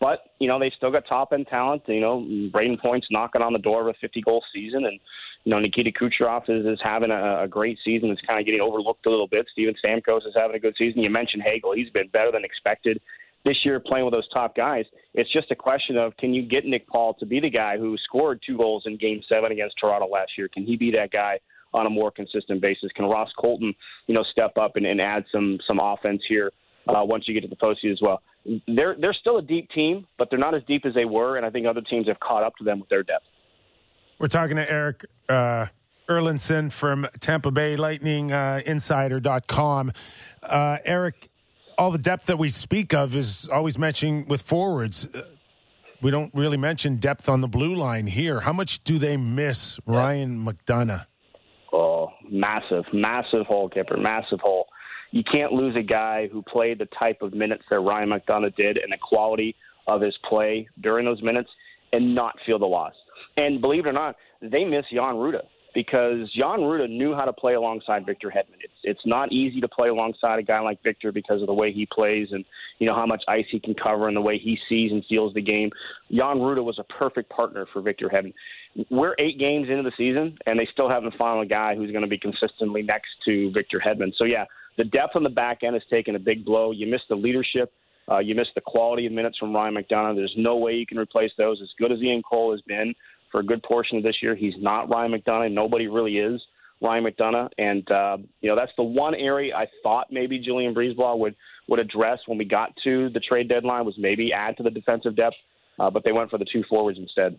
But you know, they still got top end talent. You know, Brayden Point's knocking on the door of a 50 goal season, and you know, Nikita Kucherov is, is having a, a great season. It's kind of getting overlooked a little bit. Steven Stamkos is having a good season. You mentioned Hagel; he's been better than expected this year playing with those top guys. It's just a question of can you get Nick Paul to be the guy who scored two goals in Game Seven against Toronto last year? Can he be that guy on a more consistent basis? Can Ross Colton, you know, step up and, and add some some offense here uh, once you get to the postseason as well? They're they're still a deep team, but they're not as deep as they were, and I think other teams have caught up to them with their depth. We're talking to Erik uh, Erlendsson from Tampa Bay Lightning uh, Insider.com. Uh, Erik, all the depth that we speak of is always mentioning with forwards. Uh, we don't really mention depth on the blue line here. How much do they miss Ryan McDonagh? Oh, massive, massive hole, Kipper, massive hole. You can't lose a guy who played the type of minutes that Ryan McDonagh did and the quality of his play during those minutes and not feel the loss. And believe it or not, they miss Jan Rutta because Jan Rutta knew how to play alongside Victor Hedman. It's it's not easy to play alongside a guy like Victor because of the way he plays and you know how much ice he can cover and the way he sees and feels the game. Jan Rutta was a perfect partner for Victor Hedman. We're eight games into the season and they still haven't found a guy who's going to be consistently next to Victor Hedman. So yeah, the depth on the back end has taken a big blow. You miss the leadership. Uh, you miss the quality of minutes from Ryan McDonagh. There's no way you can replace those. As good as Ian Cole has been, for a good portion of this year. He's not Ryan McDonagh. Nobody really is Ryan McDonagh. And, uh, you know, that's the one area I thought maybe Julien BriseBois would, would address when we got to the trade deadline was maybe add to the defensive depth. Uh, but they went for the two forwards instead.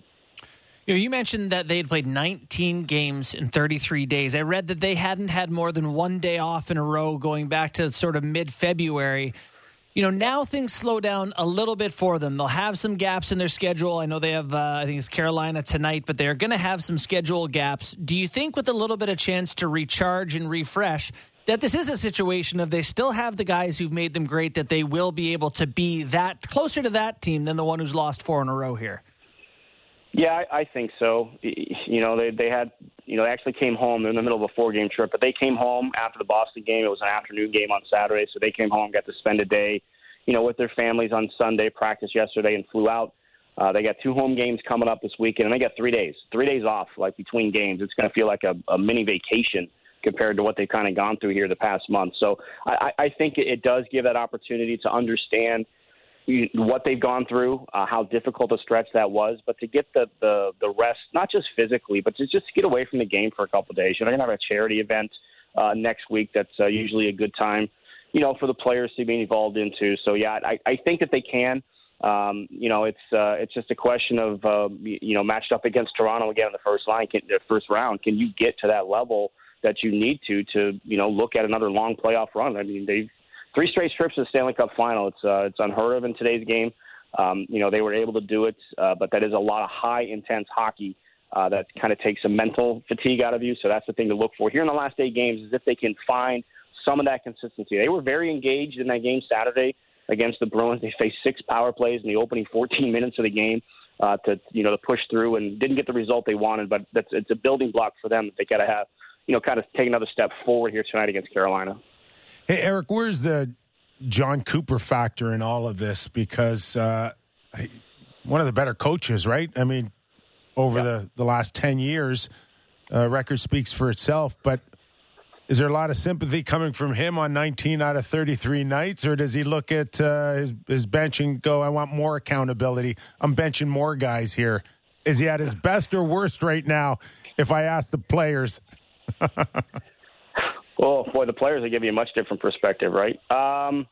You, know, you mentioned that they had played 19 games in 33 days. I read that they hadn't had more than one day off in a row going back to sort of mid February you know, now things slow down a little bit for them. They'll have some gaps in their schedule. I know they have, uh, I think it's Carolina tonight, but they're going to have some schedule gaps. Do you think, with a little bit of chance to recharge and refresh, that this is a situation of they still have the guys who've made them great, that they will be able to be that closer to that team than the one who's lost four in a row here? Yeah, I, I think so. You know, they they had you know they actually came home They're in the middle of a four game trip, but they came home after the Boston game. It was an afternoon game on Saturday, so they came home, got to spend a day, you know, with their families on Sunday, practice yesterday, and flew out. Uh, they got two home games coming up this weekend, and they got three days, three days off, like between games. It's going to feel like a, a mini vacation compared to what they've kind of gone through here the past month. So I, I think it does give that opportunity to understand what they've gone through, uh, how difficult a stretch that was, but to get the, the the rest, not just physically, but to just get away from the game for a couple of days. You're going to have a charity event uh, next week. That's uh, usually a good time, you know, for the players to be involved into. So yeah, I, I think that they can. Um, you know, it's uh, it's just a question of uh, you know matched up against Toronto again in the first line, can, the first round. Can you get to that level that you need to to you know look at another long playoff run? I mean, they've three straight trips to the Stanley Cup final. It's uh, it's unheard of in today's game. Um, you know, they were able to do it, uh, but that is a lot of high intense hockey uh, that kind of takes some mental fatigue out of you. So that's the thing to look for here in the last eight games is if they can find some of that consistency. They were very engaged in that game Saturday against the Bruins. They faced six power plays in the opening 14 minutes of the game uh, to you know to push through and didn't get the result they wanted. But that's it's a building block for them that they got to have you know kind of take another step forward here tonight against Carolina. Hey, Erik, where's the Jon Cooper factor in all of this? Because uh, one of the better coaches, right? I mean, over yeah. the, the last 10 years, uh, record speaks for itself. But is there a lot of sympathy coming from him on 19 out of 33 nights? Or does he look at uh, his, his bench and go, I want more accountability? I'm benching more guys here. Is he at his best or worst right now if I ask the players? Well, boy, the players will give you a much different perspective, right? Um,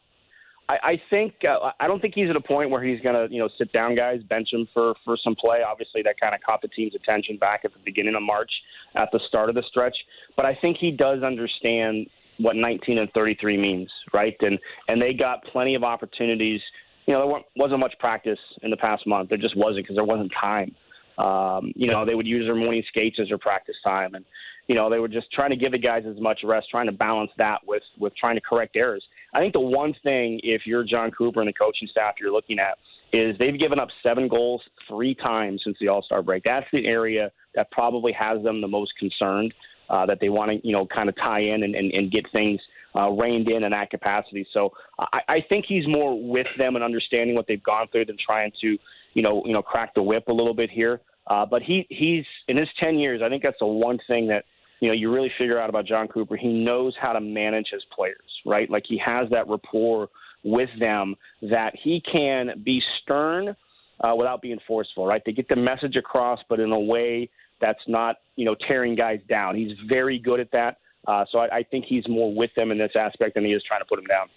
I, I think uh, I don't think he's at a point where he's going to you know sit down guys, bench him for for some play. Obviously, that kind of caught the team's attention back at the beginning of March, at the start of the stretch. But I think he does understand what 19 and 33 means, right? And and they got plenty of opportunities. You know, there wasn't much practice in the past month. There just wasn't because there wasn't time. Um, you know, they would use their morning skates as their practice time, and you know they were just trying to give the guys as much rest, trying to balance that with with trying to correct errors. I think the one thing, if you're Jon Cooper and the coaching staff you're looking at, is they've given up seven goals three times since the All Star break. That's the area that probably has them the most concerned. Uh, that they want to, you know, kind of tie in and, and, and get things uh, reined in in that capacity. So I, I think he's more with them and understanding what they've gone through than trying to, you know, you know, crack the whip a little bit here. Uh, but he he's in his ten years. I think that's the one thing that you know you really figure out about Jon Cooper. He knows how to manage his players, right? Like he has that rapport with them that he can be stern uh, without being forceful, right? They get the message across, but in a way that's not you know tearing guys down. He's very good at that. Uh, so I, I think he's more with them in this aspect than he is trying to put them down.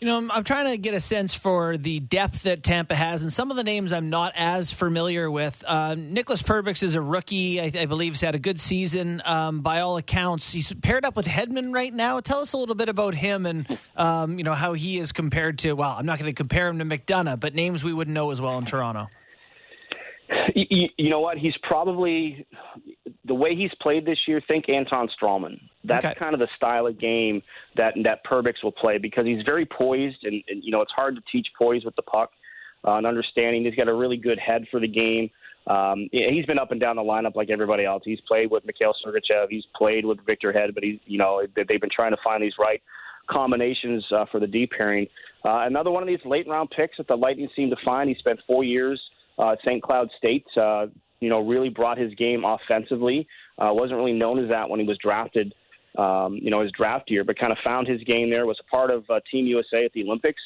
You know, I'm, I'm, trying to get a sense for the depth that Tampa has, and some of the names I'm not as familiar with. Uh, Nicholas Perbix is a rookie, I, I, believe, has had a good season um, by all accounts. He's paired up with Hedman right now. Tell us a little bit about him and um, you know how he is compared to. Well, I'm not going to compare him to McDonagh, but names we wouldn't know as well in Toronto. You, you, know what? He's probably the way he's played this year. Think Anton Stralman. That's okay. kind of the style of game that that Perbix will play because he's very poised, and, and you know it's hard to teach poise with the puck uh, and understanding. He's got a really good head for the game. Um, he's been up and down the lineup like everybody else. He's played with Mikhail Sergachev. He's played with Victor Hedman, but he's you know they've been trying to find these right combinations uh, for the deep pairing. Uh, another one of these late round picks that the Lightning seem to find. He spent four years uh, St. Cloud State, uh, you know, really brought his game offensively. Uh, wasn't really known as that when he was drafted, um, you know, his draft year, but kind of found his game there. Was a part of uh, Team USA at the Olympics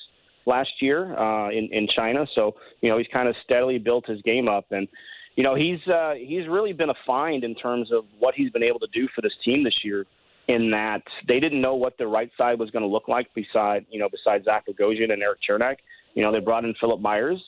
last year uh, in in China. So you know, he's kind of steadily built his game up, and you know, he's uh, he's really been a find in terms of what he's been able to do for this team this year. In that they didn't know what the right side was going to look like beside you know besides Zach Bogosian and Erik Cernak. You know, they brought in Philippe Myers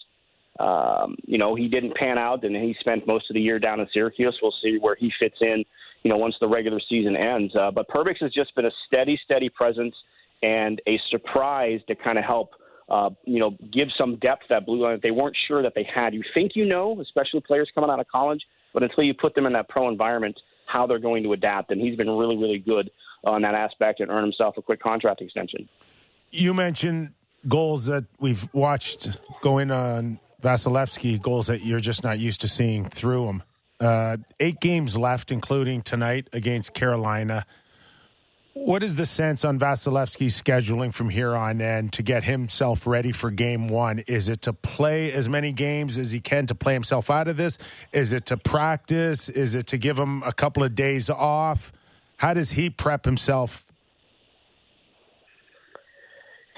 um, you know, he didn't pan out, and he spent most of the year down in Syracuse. We'll see where he fits in, you know, once the regular season ends. Uh, but Perbix has just been a steady, steady presence and a surprise to kind of help, uh, you know, give some depth that blue line that they weren't sure that they had. You think you know, especially players coming out of college, but until you put them in that pro environment, how they're going to adapt. And he's been really, really good on that aspect and earned himself a quick contract extension. You mentioned goals that we've watched going on Vasilevskiy goals that you're just not used to seeing through him. Uh, eight games left, including tonight against Carolina. What is the sense on Vasilevskiy's scheduling from here on in to get himself ready for game one? Is it to play as many games as he can to play himself out of this? Is it to practice? Is it to give him a couple of days off? How does he prep himself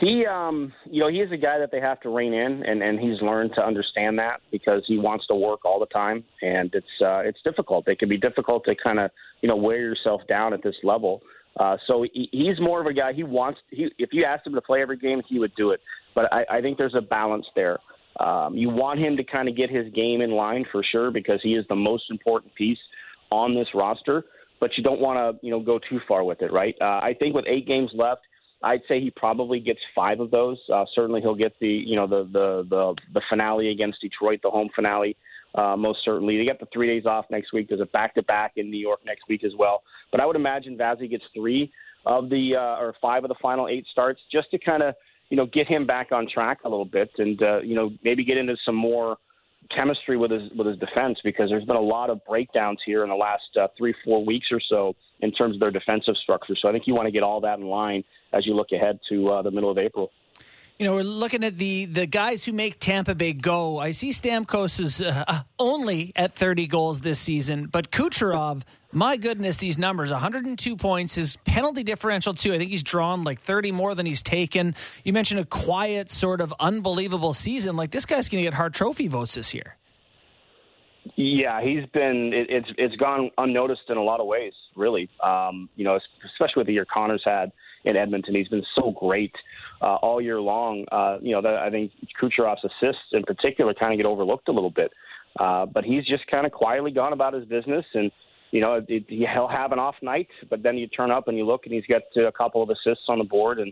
he, um, you know, he is a guy that they have to rein in, and and he's learned to understand that because he wants to work all the time, and it's uh, it's difficult. It can be difficult to kind of you know wear yourself down at this level. Uh, so he, he's more of a guy. He wants. He, if you asked him to play every game, he would do it. But I, I think there's a balance there. Um, you want him to kind of get his game in line for sure because he is the most important piece on this roster. But you don't want to you know go too far with it, right? Uh, I think with eight games left I'd say he probably gets five of those. Uh, certainly, he'll get the you know the the the, the finale against Detroit, the home finale. Uh, most certainly, they get the three days off next week. There's a back to back in New York next week as well. But I would imagine Vazzy gets three of the uh, or five of the final eight starts just to kind of you know get him back on track a little bit and uh, you know maybe get into some more chemistry with his with his defense because there's been a lot of breakdowns here in the last uh, three four weeks or so in terms of their defensive structure. So I think you want to get all that in line as you look ahead to uh, the middle of April. You know, we're looking at the the guys who make Tampa Bay go. I see Stamkos is uh, only at 30 goals this season, but Kucherov, my goodness, these numbers 102 points, his penalty differential, too. I think he's drawn like 30 more than he's taken. You mentioned a quiet, sort of unbelievable season. Like this guy's going to get Hart Trophy votes this year. Yeah, he's been. It, it's it's gone unnoticed in a lot of ways, really. Um, you know, especially with the year Connor's had in Edmonton, he's been so great uh, all year long. Uh, you know, the, I think Kucherov's assists in particular kind of get overlooked a little bit, uh, but he's just kind of quietly gone about his business and. You know, it, he'll have an off night, but then you turn up and you look, and he's got a couple of assists on the board, and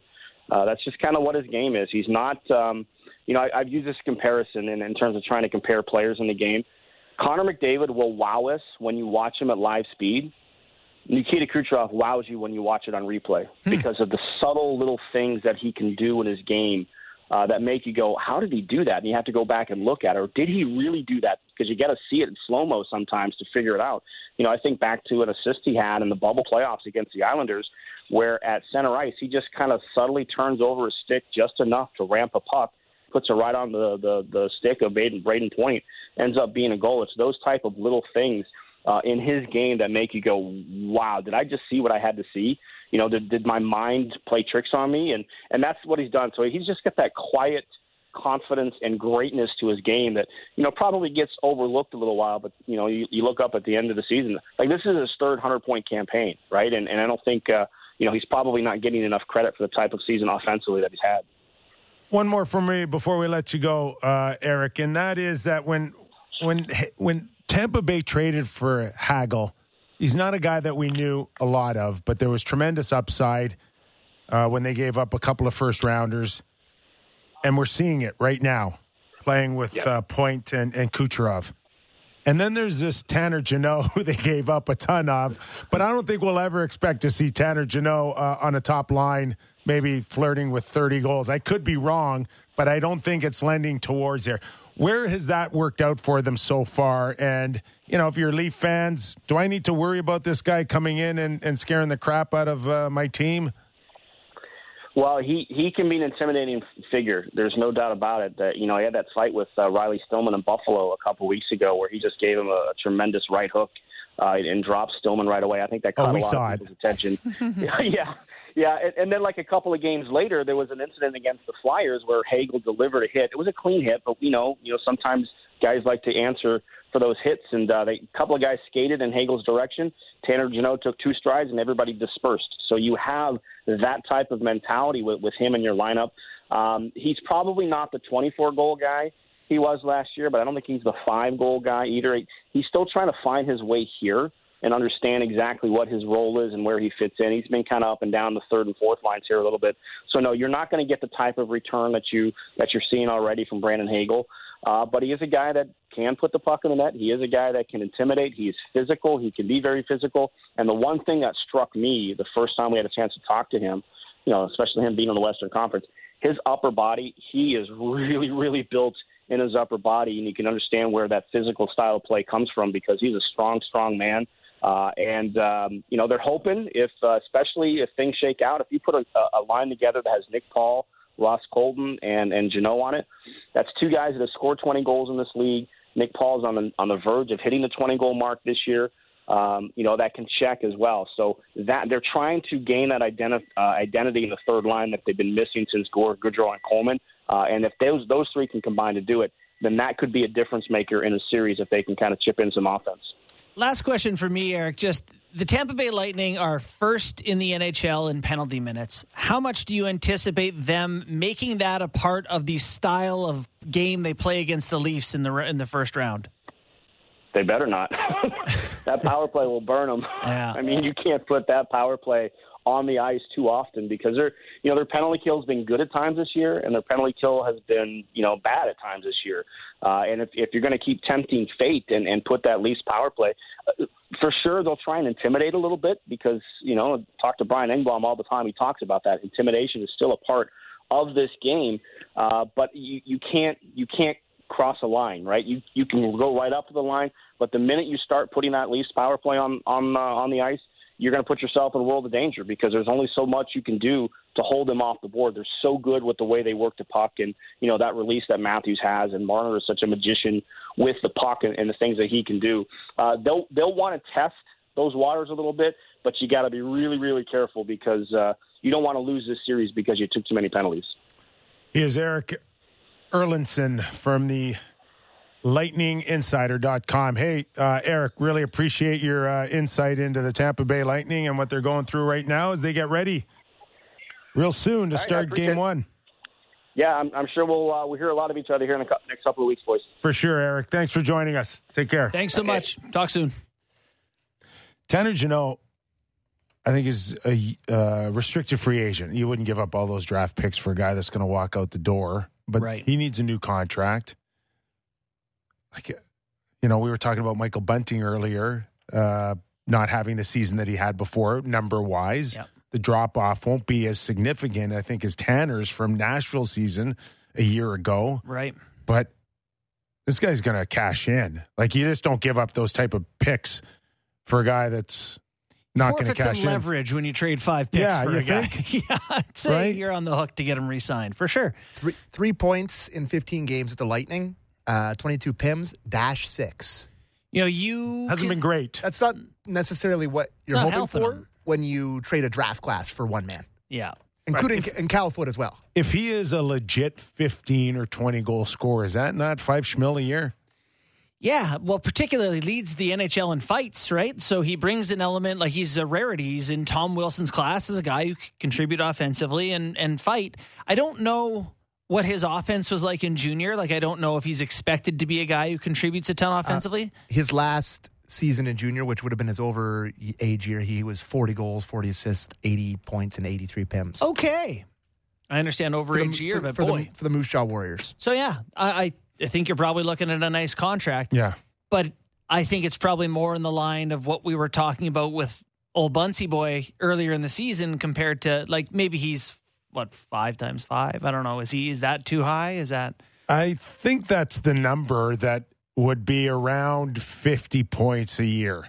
uh, that's just kind of what his game is. He's not, um, you know, I, I've used this comparison in, in terms of trying to compare players in the game Connor McDavid will wow us when you watch him at live speed. Nikita Kucherov wows you when you watch it on replay because of the subtle little things that he can do in his game uh, that make you go, "How did he do that?" And you have to go back and look at it. Or did he really do that? Because you got to see it in slow mo sometimes to figure it out. You know, I think back to an assist he had in the bubble playoffs against the Islanders, where at center ice he just kind of subtly turns over his stick just enough to ramp a puck, puts it right on the the, the stick of Brayden, Brayden Point, ends up being a goal. It's those type of little things uh, in his game that make you go, "Wow, did I just see what I had to see?" You know, did, did my mind play tricks on me? And and that's what he's done. So he's just got that quiet confidence and greatness to his game that you know probably gets overlooked a little while. But you know, you, you look up at the end of the season, like this is his third hundred point campaign, right? And and I don't think uh, you know he's probably not getting enough credit for the type of season offensively that he's had. One more for me before we let you go, uh, Erik, and that is that when when when Tampa Bay traded for Hagel, he's not a guy that we knew a lot of, but there was tremendous upside uh, when they gave up a couple of first rounders, and we're seeing it right now, playing with Yep. uh, Point and, and Kucherov. And then there's this Tanner Jeannot who they gave up a ton of, but I don't think we'll ever expect to see Tanner Jeannot uh, on a top line, maybe flirting with 30 goals. I could be wrong, but I don't think it's lending towards there. Where has that worked out for them so far? And, you know, if you're Leaf fans, do I need to worry about this guy coming in and, and scaring the crap out of uh, my team? Well, he he can be an intimidating figure. There's no doubt about it. That you know he had that fight with uh, Riley Stillman in Buffalo a couple weeks ago, where he just gave him a, tremendous right hook uh, and dropped Stillman right away. I think that Oh, caught we a lot saw of it. attention. yeah, yeah, yeah. And, and then like a couple of games later, there was an incident against the Flyers where Hagel delivered a hit. It was a clean hit, but you know, you know, sometimes guys like to answer for those hits, and uh, they, a couple of guys skated in Hagel's direction. Tanner Jeannot took two strides, and everybody dispersed. So you have that type of mentality with, with him in your lineup. Um, he's probably not the 24 goal guy he was last year, but I don't think he's the five goal guy either. He's still trying to find his way here and understand exactly what his role is and where he fits in. He's been kind of up and down the third and fourth lines here a little bit. So no, you're not going to get the type of return that you that you're seeing already from Brandon Hagel. Uh, but he is a guy that can put the puck in the net. He is a guy that can intimidate. He is physical. He can be very physical. And the one thing that struck me the first time we had a chance to talk to him, you know, especially him being in the Western Conference, his upper body, he is really, really built in his upper body, and you can understand where that physical style of play comes from because he's a strong, strong man. Uh, and um, you know they're hoping if, uh, especially if things shake out, if you put a, a line together that has Nick Paul, Ross Colton, and and Jeannot on it, that's two guys that have scored 20 goals in this league. Nick Paul's on the on the verge of hitting the 20 goal mark this year. Um, you know that can check as well. So that they're trying to gain that identi- uh, identity in the third line that they've been missing since Gourde, Goodrow, and Coleman. Uh, and if those those three can combine to do it, then that could be a difference maker in a series if they can kind of chip in some offense. Last question for me, Erik. Just the Tampa Bay Lightning are first in the NHL in penalty minutes. How much do you anticipate them making that a part of the style of game they play against the Leafs in the in the first round? They better not. that power play will burn them. Yeah. I mean, you can't put that power play on the ice too often because their you know their penalty kill has been good at times this year and their penalty kill has been you know bad at times this year. Uh, and if if you're going to keep tempting fate and and put that Leafs power play, uh, for sure they'll try and intimidate a little bit because you know talk to Brian Engblom all the time. He talks about that intimidation is still a part of this game, uh, but you you can't you can't cross a line, right? You you can go right up to the line, but the minute you start putting that Leafs power play on on uh, on the ice, you're going to put yourself in a world of danger because there's only so much you can do to hold them off the board. They're so good with the way they work the puck and you know that release that Matthews has, and Marner is such a magician with the puck and, and the things that he can do. Uh, they'll they'll want to test those waters a little bit, but you got to be really really careful because uh, you don't want to lose this series because you took too many penalties. Is Erik Erlendsson from the lightninginsider.com. Hey, uh, Erik, really appreciate your uh, insight into the Tampa Bay Lightning and what they're going through right now as they get ready real soon to All right, start appreciate game it. one. Yeah, I'm, I'm sure we'll uh, we'll hear a lot of each other here in the cou- next couple of weeks, boys. For sure, Erik. Thanks for joining us. Take care. Thanks so much. Talk soon. Tanner Jeannot, I think, is a uh, restricted free agent. You wouldn't give up all those draft picks for a guy that's going to walk out the door, but Right. he needs a new contract. Like, you you know, we were talking about Michael Bunting earlier, uh, not having the season that he had before, number wise. Yep. The drop off won't be as significant, I think, as Tanner's from Nashville season a year ago. Right. But this guy's going to cash in. Like you just don't give up those type of picks for a guy that's not going to cash in. leverage when you trade five picks Yeah, for you a guy. yeah, Right? you're on the hook to get him re-signed for sure. Three, three points in 15 games with the Lightning, uh, 22 PIMs, dash six. You know, you Hasn't can- been great. That's not necessarily what you're hoping for him. when you trade a draft class for one man, Yeah. including If- and Cal Foote as well. If he is a legit 15 or 20 goal scorer, is that not five schmil a year? Yeah, well, particularly leads the NHL in fights, right? So he brings an element like he's a rarity. He's in Tom Wilson's class as a guy who can contribute offensively and and fight. I don't know what his offense was like in junior. Like I don't know if he's expected to be a guy who contributes a ton uh, offensively. His last season in junior, which would have been his over age year, he was 40 goals, 40 assists, 80 points, and 83 PIMs. okay, I understand for the, overage year, for, but for boy. the, for the Moose Jaw Warriors. so yeah, I, I I think you're probably looking at a nice contract. Yeah. but I think it's probably more in the line of what we were talking about with old Bunsey boy earlier in the season compared to like maybe he's what five times five. I don't know. Is he is that too high? Is that I think that's the number that would be around 50 points a year.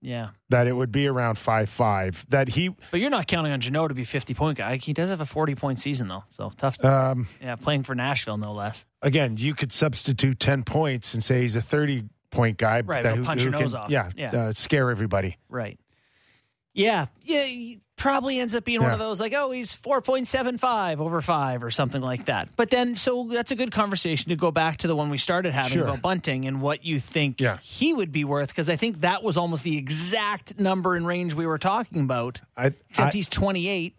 yeah? That it would be around 5 5. That he, But you're not counting on Jeannot to be 50 point guy. He does have a 40 point season though, so tough. um, yeah, playing for Nashville no less. again, you could substitute 10 points and say he's a 30 point guy. Right, that he'll punch your nose off. Yeah. Yeah. Uh, scare everybody. Right. Yeah, yeah. He probably ends up being one of those like, oh, he's four point seven five over five or something like that. But then, so that's a good conversation to go back to the one we started having Sure. about Bunting and what you think Yeah. he would be worth because I think that was almost the exact number and range we were talking about. I, Except I- he's twenty eight.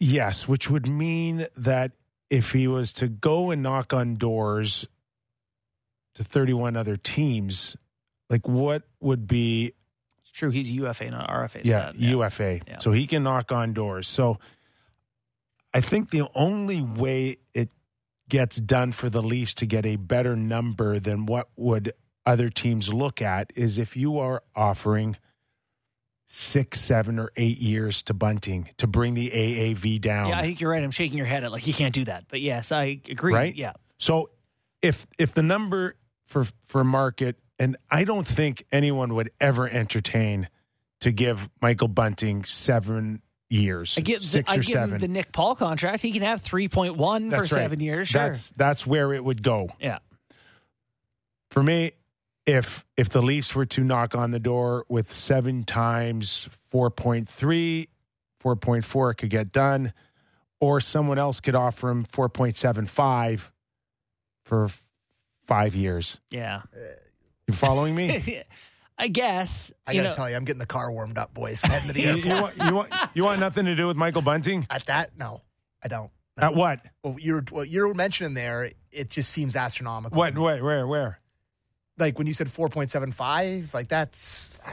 Yes, which would mean that if he was to go and knock on doors to 31 other teams, like what would be true. He's UFA, not RFA. yeah, stat. UFA. Yeah. So he can knock on doors. So I think the only way it gets done for the Leafs to get a better number than what would other teams look at is if you are offering six, seven, or eight years to Bunting to bring the AAV down. Yeah, I think you're right. I'm shaking your head at like he can't do that. But yes, I agree. Right? Yeah. So if if the number for for market, and I don't think anyone would ever entertain to give Michael Bunting seven years, I give, six I or give seven. him the Nick Paul contract. He can have 3.1 for right. seven years. Sure. That's that's where it would go yeah. for me. If if the Leafs were to knock on the door with seven times 4.3, 4.4 it could get done, or someone else could offer him 4.75 for five years. Yeah. Uh, You following me? I guess. I got to know, tell you, I'm getting the car warmed up, boys. Heading to the you, airport. you want, you, want, you want nothing to do with Michael Bunting? At that, no, I don't. No. At what? Well, you're what you're mentioning there. It just seems astronomical. What? Where? Where? Where? Like when you said 4.75, like that's uh,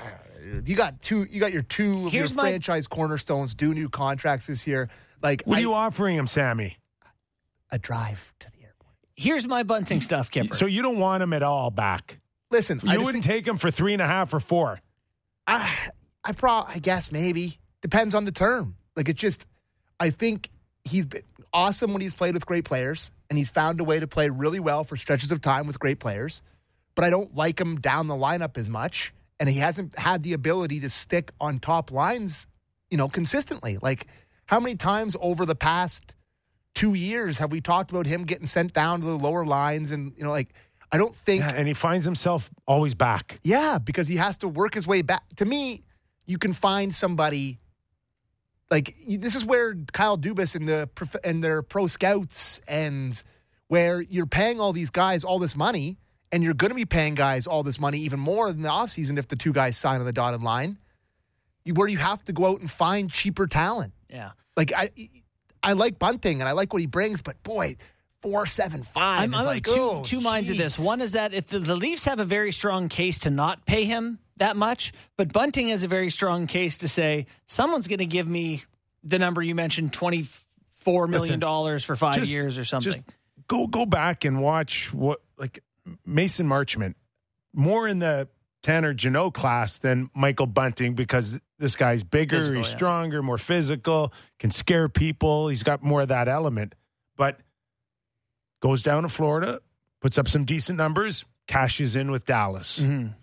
you got two. You got your two of Here's your my- franchise cornerstones do new contracts this year. Like What I- are you offering him, Sammy? a drive to the airport. here's my bunting stuff, Kipper. So you don't want him at all back? Listen, You wouldn't think, take him for three and a half or four? I, I pro. I guess maybe depends on the term. Like it just, I think he's been awesome when he's played with great players, and he's found a way to play really well for stretches of time with great players. But I don't like him down the lineup as much, and he hasn't had the ability to stick on top lines, you know, consistently. Like how many times over the past two years have we talked about him getting sent down to the lower lines, and you know, like I don't think Yeah, and he finds himself always back. yeah, because he has to work his way back. To me, you can find somebody like you- this is where Kyle Dubas and the and their pro scouts and where you're paying all these guys all this money and you're going to be paying guys all this money even more in the offseason if the two guys sign on the dotted line. Where you have to go out and find cheaper talent. yeah. Like I I like Bunting and I like what he brings, but boy, 475 I'm, I'm like of two, oh, two minds of this. One is that if the, the Leafs have a very strong case to not pay him that much, but Bunting has a very strong case to say someone's going to give me the number you mentioned, twenty four million dollars for five Just- years or something. Just go go back and watch what like Mason Marchment more in the Tanner Jeannot class than Michael Bunting because this guy's bigger, Physical, he's yeah. stronger, more physical, can scare people. He's got more of that element. But goes down to Florida, puts up some decent numbers, cashes in with Dallas. Mhm.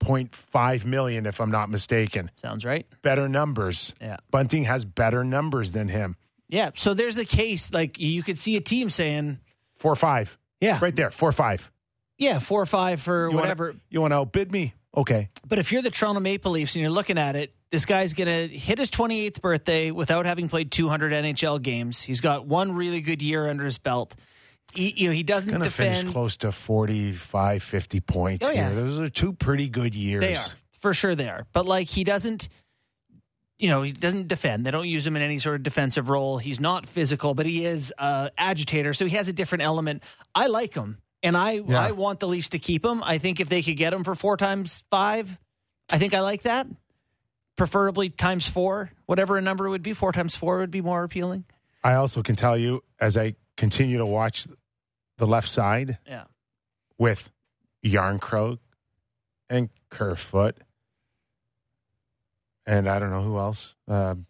4.5 million if I'm not mistaken. Sounds right. Better numbers. Yeah. Bunting has better numbers than him. Yeah. So there's a case like you could see a team saying, 4 or 5. yeah, Right there, 4 or 5. yeah, four or five for You wanna- whatever. you want to outbid me? Okay. But if you're the Toronto Maple Leafs and you're looking at it, this guy's going to hit his 28th birthday without having played 200 NHL games. He's got one really good year under his belt. He, you know, he doesn't going to defend. finish close to 45, 50 points Oh, yeah. here. Those are two pretty good years. They are for sure. They are, but like he doesn't. You know, he doesn't defend. They don't use him in any sort of defensive role. He's not physical, but he is uh, agitator, so he has a different element. I like him, and I Yeah. I want the Leafs to keep him. I think if they could get him for four times five, I think I like that. Preferably times four, whatever a number would be. Four times four would be more appealing. I also can tell you as I continue to watch the left side Yeah. with Jarnkrok and Kerfoot, and I don't know who else. Um,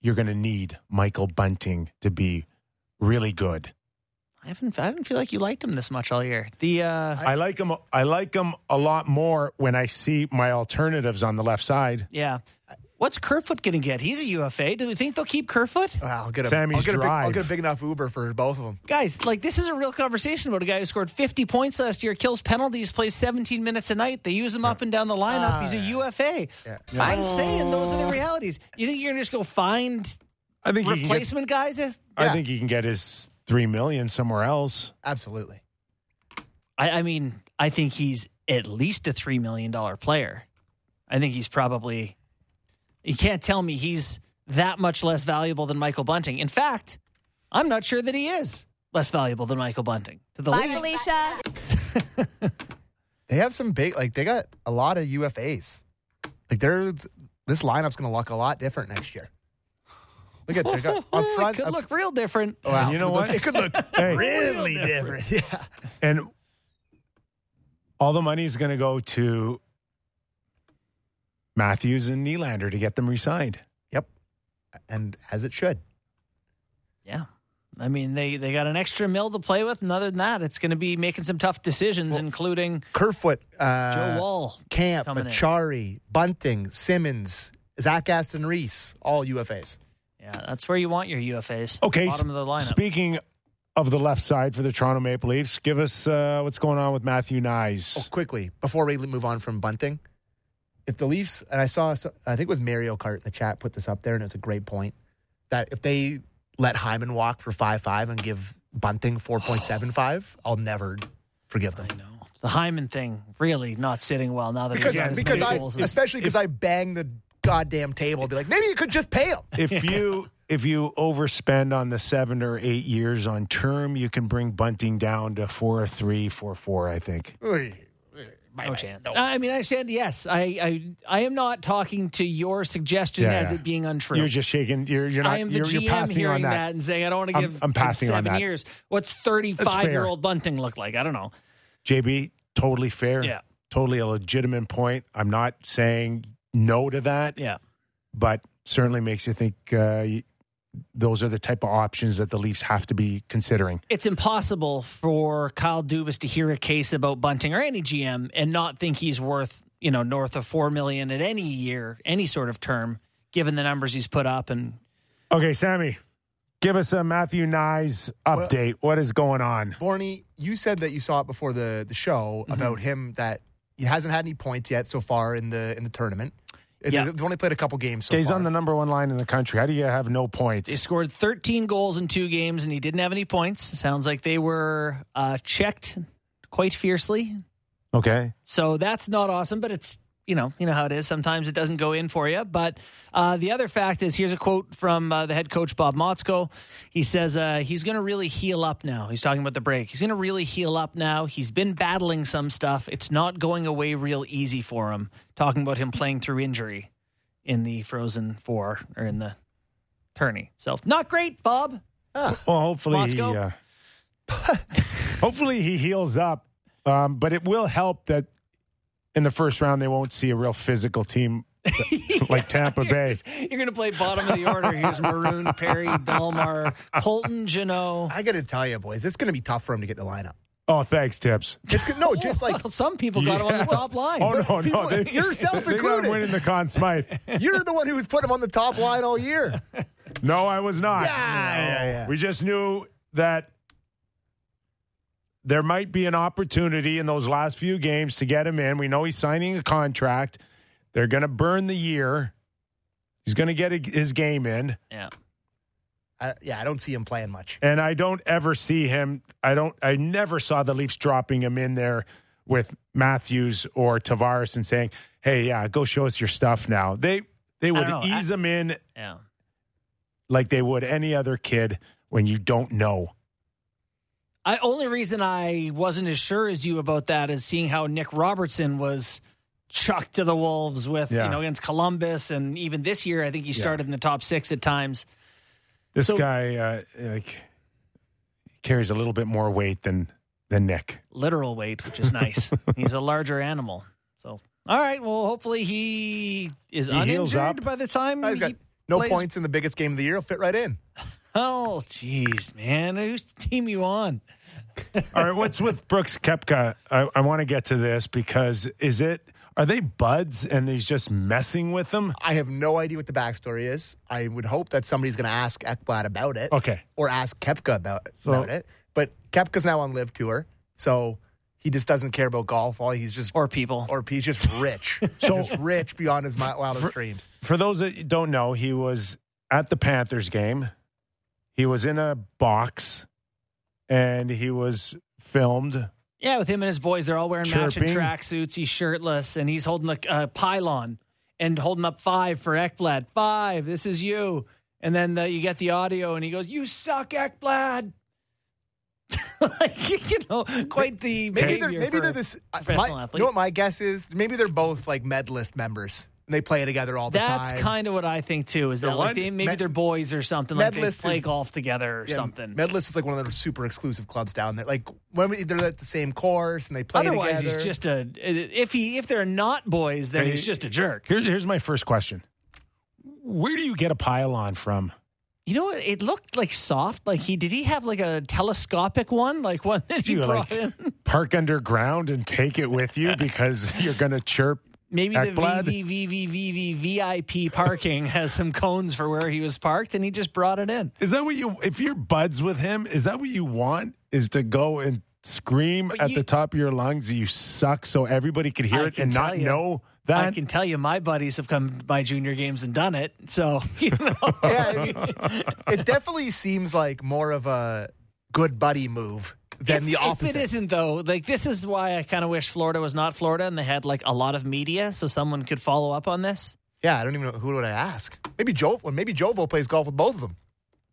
you're going to need Michael Bunting to be really good. I haven't. I didn't feel like you liked him this much all year. The uh, I like him. I like him a lot more when I see my alternatives on the left side. yeah. What's Kerfoot going to get? He's a UFA. Do you think they'll keep Kerfoot? Wow, I'll get a, Sammy's I'll get a, big, I'll get a big enough Uber for both of them. Guys, like this is a real conversation about a guy who scored 50 points last year, kills penalties, plays 17 minutes a night. They use him up and down the lineup. Ah, He's a. UFA. Yeah. I'm saying those are the realities. You think you're going to just go find I think he can get, replacement guys? If, I think he can get his three million somewhere else. Absolutely. I, I mean, I think he's at least a $3 million player. I think he's probably, you can't tell me he's that much less valuable than Michael Bunting. In fact, I'm not sure that he is less valuable than Michael Bunting. To the Bye, Leafs. Felicia. They have some big, like they got a lot of UFAs. Like they're this lineup's going to look a lot different next year. Look at they got up front. it could up- look real different. Wow, And you know what? It could look Hey. really different. Yeah. And all the money is going to go to Matthews and Nylander to get them re-signed. Yep. And as it should. Yeah. I mean, they, they got an extra mill to play with. And other than that, it's going to be making some tough decisions, including Kerfoot, uh, Joe Wall. Kampf, coming in. Bunting, Simmonds, Zach Aston Reese, all UFAs. Yeah, that's where you want your UFAs. Okay, Bottom of the lineup. Speaking of the left side for the Toronto Maple Leafs, give us uh, what's going on with Matthew Knies. Oh, quickly, before we move on from Bunting, if the Leafs, and I saw, I think it was Mario Kart in the chat put this up there, and it's a great point, that if they let Hyman walk for 5 5 and give Bunting 4.75, I'll never forgive them. I know. The Hyman thing really not sitting well now that Because, he's got as because I, goals especially because I bang the goddamn table, be like, maybe you could just pay him. if you if you overspend on the seven or eight years on term, you can bring Bunting down to four three, four four. I think. No chance. I mean, I said yes. I, I I am not talking to your suggestion Yeah, as yeah. it being untrue. You're just shaking. You're you're not. I am the you're, GM you're passing hearing on that. that. and saying I don't want to I'm- give I'm passing on seven that. years. What's 35 year old Bunting look like? I don't know. JB, totally fair. Yeah. Totally a legitimate point. I'm not saying no to that, Yeah. but certainly makes you think uh, y- those are the type of options that the Leafs have to be considering. It's impossible for Kyle Dubas to hear a case about Bunting or any GM and not think he's worth, you know, north of 4 million at any year, any sort of term, given the numbers he's put up and Okay, Sammy, give us a Matthew Knies update. what is going on? Borny, you said that you saw it before the, the show mm-hmm. about him that he hasn't had any points yet so far in the in the tournament. Yeah. They've only played a couple games so He's far. on the number one line in the country. How do you have no points? He scored 13 goals in two games, and he didn't have any points. Sounds like they were uh, checked quite fiercely. Okay. So that's not awesome, but it's you know you know how it is. Sometimes it doesn't go in for you. But uh, the other fact is, here's a quote from uh, the head coach Bob Motzko. He says uh, he's going to really heal up now. He's talking about the break. He's going to really heal up now. He's been battling some stuff. It's not going away real easy for him. Talking about him playing through injury in the Frozen Four or in the tourney. So not great, Bob. Well, hopefully, he, uh, hopefully he heals up Um, but it will help that in the first round they won't see a real physical team like Tampa Bay. You're going to play bottom of the order. Here's Maroon, Perry, Bellemare, Colton, Jeannot. I got to tell you, boys, it's going to be tough for him to get in the lineup. Oh, thanks, Tips. It's good. No, just like Well, some people got him on the top line. Oh no, people- no, they, yourself they got him winning the Conn Smythe. you're the one who was putting him on the top line all year. No, I was not. Yeah, yeah, yeah. We just knew that there might be an opportunity in those last few games to get him in. We know he's signing a contract. They're going to burn the year. He's going to get a, his game in. Yeah. I, yeah, I don't see him playing much. And I don't ever see him. I don't. I never saw the Leafs dropping him in there with Matthews or Tavares and saying, "Hey, yeah, go show us your stuff now." They they would don't know. ease him in Yeah. like they would any other kid when you don't know. I only reason I wasn't as sure as you about that is seeing how Nick Robertson was chucked to the wolves with Yeah. you know against Columbus and even this year I think he started in the top six at times. This So- guy uh, like carries a little bit more weight than than Nick. Literal weight, which is nice. He's a larger animal. So all right, well hopefully he is He uninjured by the time He's got he no plays- points in the biggest game of the year. He'll fit right in. Oh jeez, man. Whose team you on? All right, what's with Brooks Koepka? I, I want to get to this because is it are they buds and he's just messing with them? I have no idea what the backstory is. I would hope that somebody's going to ask Ekblad about it. Okay. Or ask Koepka about, So- about it. But Koepka's now on LIV tour, so he just doesn't care about golf. All he's just Or people. or he's just rich, so just rich beyond his mi- wildest dreams. For those that don't know, he was at the Panthers game. He was in a box and he was filmed. Yeah, with him and his boys, they're all wearing matching Chirping. tracksuits. He's shirtless, and he's holding a uh, pylon and holding up five for Ekblad. Five, this is you. And then uh, you get the audio, and he goes, "You suck, Ekblad." like you know, quite the Maybe they're maybe for they're this. professional my- athlete. You know what my guess is? Maybe they're both like medalist members, and they play together all the That's time. That's kind of what I think too. Is that like they, maybe Med- they're boys or something? Like they Medalist play is- golf together or Yeah, something. Medalist is like one of the super exclusive clubs down there. Like when we, they're at the same course and they play Otherwise, together. he's just a. If he if they're not boys, then Hey, he's just a jerk. Here, here's my first question. Where do you get a pylon from? You know, it looked like soft. Like he did. He have like a telescopic one, like one that Do he you brought like in. park underground and take it with you because you're going to chirp? Maybe the Ekblad? VVVVVV VIP parking has some cones for where he was parked, and he just brought it in. Is that what you? If you're buds with him, is that what you want? Is to go and scream But at you- the top of your lungs, "You suck!" so everybody could hear I it and not you. know that. I can tell you, my buddies have come to my junior games and done it. So you know, yeah, I mean, it definitely seems like more of a good buddy move than if, the if it isn't though, like this is why I kind of wish Florida was not Florida, and they had like a lot of media, so someone could follow up on this. Yeah, I don't even know who would I ask. Maybe Joe. Well, maybe Jovo plays golf with both of them.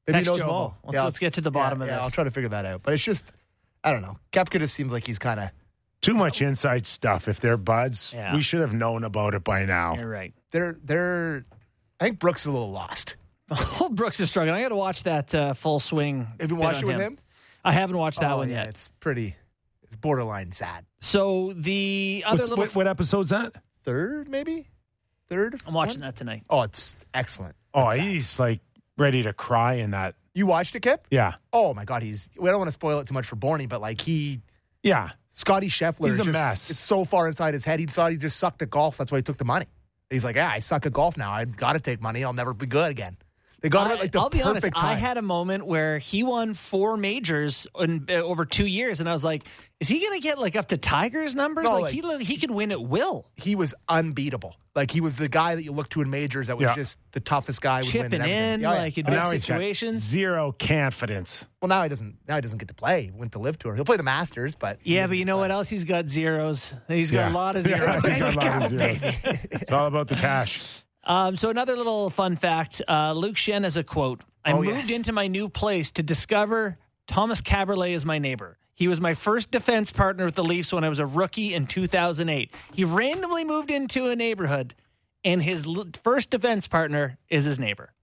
Maybe Text he knows them Jovo. all. Let's- let's get to the bottom yeah, of yeah, this. I'll try to figure that out. But it's just, I don't know. Koepka just seems like he's kind of. Too much inside stuff. If they're buds, Yeah. we should have known about it by now. You're right. They're they're. I think Brooks is a little lost. Oh, Brooks is struggling. I got to watch that uh, full swing. Have you watched it with him? I haven't watched that Oh, one yeah, yet. It's pretty. It's borderline sad. So the other What's- little, what, what episode's that? Third, maybe. Third. I'm watching one? that tonight. Oh, it's excellent. Oh, It's- he's like ready to cry in that. You watched it, Kip? Yeah, Oh my God, he's. We don't want to spoil it too much for Borny, but like he, yeah. Scotty Scheffler, He's is a just- mess. It's so far inside his head. He thought he just sucked at golf. That's why he took the money. He's like, yeah, I suck at golf now. I got to take money. I'll never be good again. They got him at like the I'll be honest. perfect I had a moment where he won four majors in, uh, over two years, and I was like, "Is he going to get like up to Tiger's numbers? No, like, like- he he can win at will, he was unbeatable. Like he was the guy that you look to in majors that was Yeah. just the toughest guy. Chipping in Yeah, yeah. like in big now he's got situations." zero confidence. Well, now he doesn't. Now he doesn't get to play. He went to LIV tour. He'll play the Masters, but Yeah, but you know to what else? He's got zeros. He's got Yeah. a lot of Yeah, zeros. he's got a lot of zeros. It's all about the cash. Um, so another little fun fact: uh, Luke Schenn has a quote. I Oh, moved yes. into my new place to discover Thomas Kaberle is my neighbor. He was my first defense partner with the Leafs when I was a rookie in 2008. He randomly moved into a neighborhood, and his l- first defense partner is his neighbor.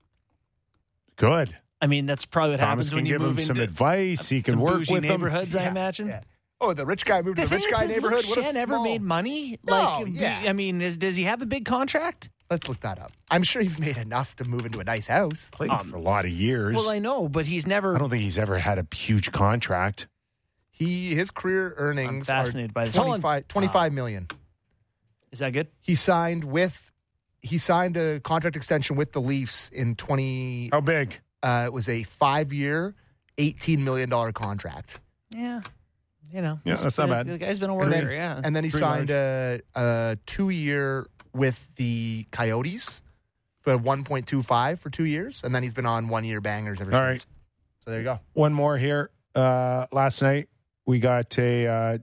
Good. I mean, that's probably what Thomas happens when you give move him some into advice. He can work with them. neighborhoods. I Yeah, imagine. yeah. Oh, the rich guy moved to the rich is, guy has neighborhood. Luke What a Schenn ever small- made money? No, yeah. I mean, is, does he have a big contract? Let's look that up. I'm sure he's made enough to move into a nice house. Played for a lot of years. Well, I know, but he's never. I don't think he's ever had a huge contract. He his career earnings I'm fascinated are by this. Hold on. 25, 25 million. Is that good? He signed with he signed a contract extension with the Leafs in 20 How big? uh, it was a 5-year, 18 million dollar contract. Yeah. You know. Yeah, he's that's not bad. The guy's been a And warrior, then, yeah. and then he Pretty signed a, a 2-year with the Coyotes for 1.25 for 2 years and then he's been on 1-year bangers ever All since. right. So there you go. One more here. Uh, last night we got a uh,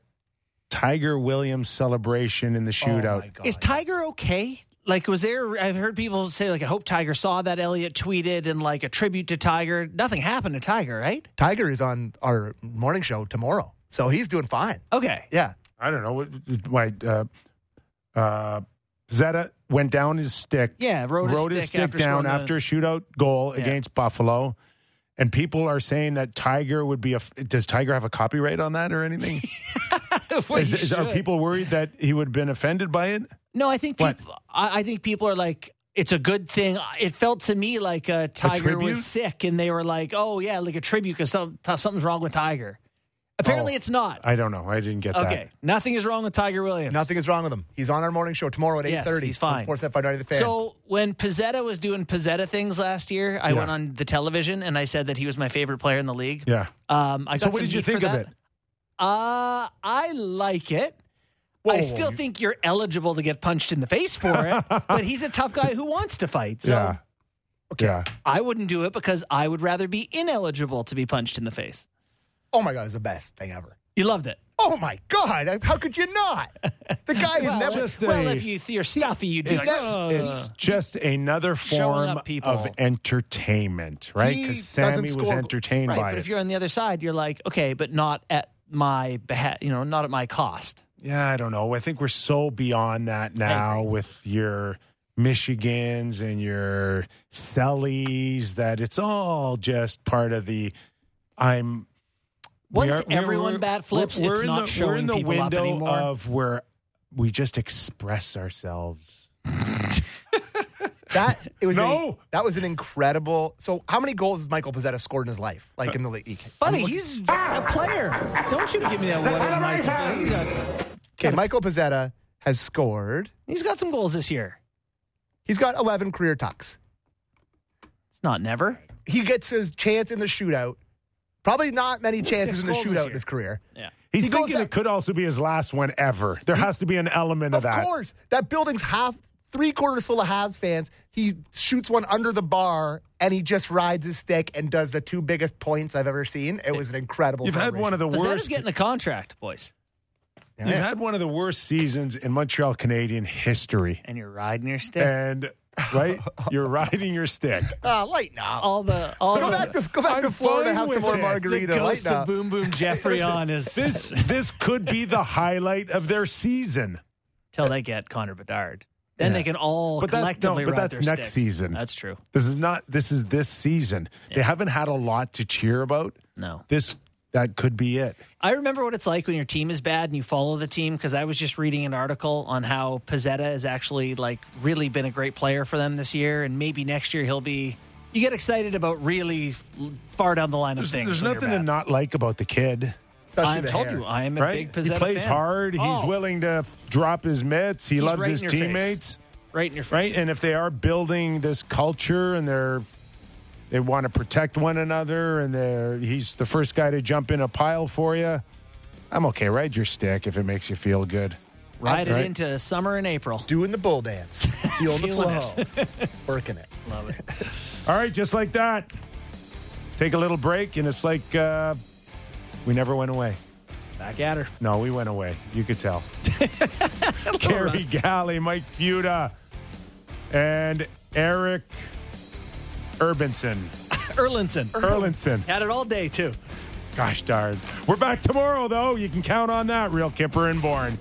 Tiger Williams celebration in the shootout. Oh my God, Is Tiger okay? Like, was there? I've heard people say, like, I hope Tiger saw that Elliot tweeted and like a tribute to Tiger. Nothing happened to Tiger, right? Tiger is on our morning show tomorrow. So he's doing fine. Okay. Yeah. I don't know what. Why? Uh, uh, Zeta went down his stick. Yeah, rode his his stick stick after down scoring after a shootout goal Yeah. against Buffalo. And people are saying that Tiger would be a. Does Tiger have a copyright on that or anything? Well, Is- is- are people worried that he would have been offended by it? No, I think people. I, I think people are like, it's a good thing. It felt to me like uh, Tiger tribute? was sick, and they were like, "Oh yeah, like a tribute because some, something's wrong with Tiger." Apparently, Oh. it's not. I don't know. I didn't get Okay, that. Okay, nothing is wrong with Tiger Williams. Nothing is wrong with him. He's on our morning show tomorrow at eight thirty. Yes, he's fine. Sports 590 The Fan. So when Pezzetta was doing Pezzetta things last year, I Yeah. went on the television and I said that he was my favorite player in the league. Yeah. Um, I got So what did you think of that. it? Uh, I like it. Whoa, I still you- think you're eligible to get punched in the face for it, but he's a tough guy who wants to fight. So yeah. Okay. Yeah. I wouldn't do it because I would rather be ineligible to be punched in the face. Oh my God, it's the best thing ever. You loved it. Oh my God, how could you not? The guy is Well, never. just well, a- if you you're stuffy, you'd be he- like, that's- "Oh." It's just another form up of entertainment, right? Because doesn't Sammy was score- entertained right. by But it. if you're on the other side, you're like, okay, but not at my beha- you know, not at my cost. Yeah, I don't know. I think we're so beyond that now with your Michigans and your Sellies that it's all just part of the I'm we Once are- everyone we're- bat flips, we're it's not the, showing we're in the people up window anymore. of where we just express ourselves. that it was No. a, that was an incredible. So how many goals has Michael Pezzetta scored in his life? Like in the league? Buddy, he's a player. Don't you give me that one, Michael. He's Okay, Michael Pezzetta has scored. he's got some goals this year. He's got 11 career tucks. It's not never. He gets his chance in the shootout. Probably not many chances six in the shootout in his career. Yeah. He's He thinking that- it could also be his last one ever. There has to be an element of, Of that. Of course, that building's half, three quarters full of Habs fans. He shoots one under the bar and he just rides his stick and does the two biggest points I've ever seen. It was an incredible. You've had one of the Pezzetta's worst. getting a contract, boys. You've had one of the worst seasons in Montreal Canadian history, And you're riding your stick. and right, you're riding your stick. Ah, light now. all the all Go the, back to go back I'm to Florida and have some with more it. margarita. the Light ghost now. of Boom Boom Geoffrion on is This this could be the highlight of their season. till they get Connor Bedard. Then they can all But that- no, collectively but ride that's their next sticks. season. That's true. This is not. This is this season. They haven't had a lot to cheer about. No. This that could be it. I remember what it's like when your team is bad and you follow the team because I was just reading an article on how Pezzetta has actually like really been a great player for them this year, and maybe next year he'll be. You get excited about really far down the line of There's, things. there's nothing to not like about the kid. I told hair. you I am a Right? big Pezzetta he plays fan. hard. He's Oh, willing to f- drop his mitts. He He's loves right his in your face. teammates. right in your face. right? And if they are building this culture and they're they want to protect one another and they're he's the first guy to jump in a pile for you, I'm okay. Ride your stick if it makes you feel good. Ride it right. into summer and April. Doing the bull dance, feeling the Feeling flow, working it. Love it. All right, just like that. Take a little break, and it's like uh, we never went away. Back at her. No, we went away. You could tell. Garry rusty. Galley, Mike Futa, and Erik Urbanson. Erlendsson. Erlendsson. Had it all day too. Gosh darn. We're back tomorrow, though. You can count on that, Real Kipper and Born.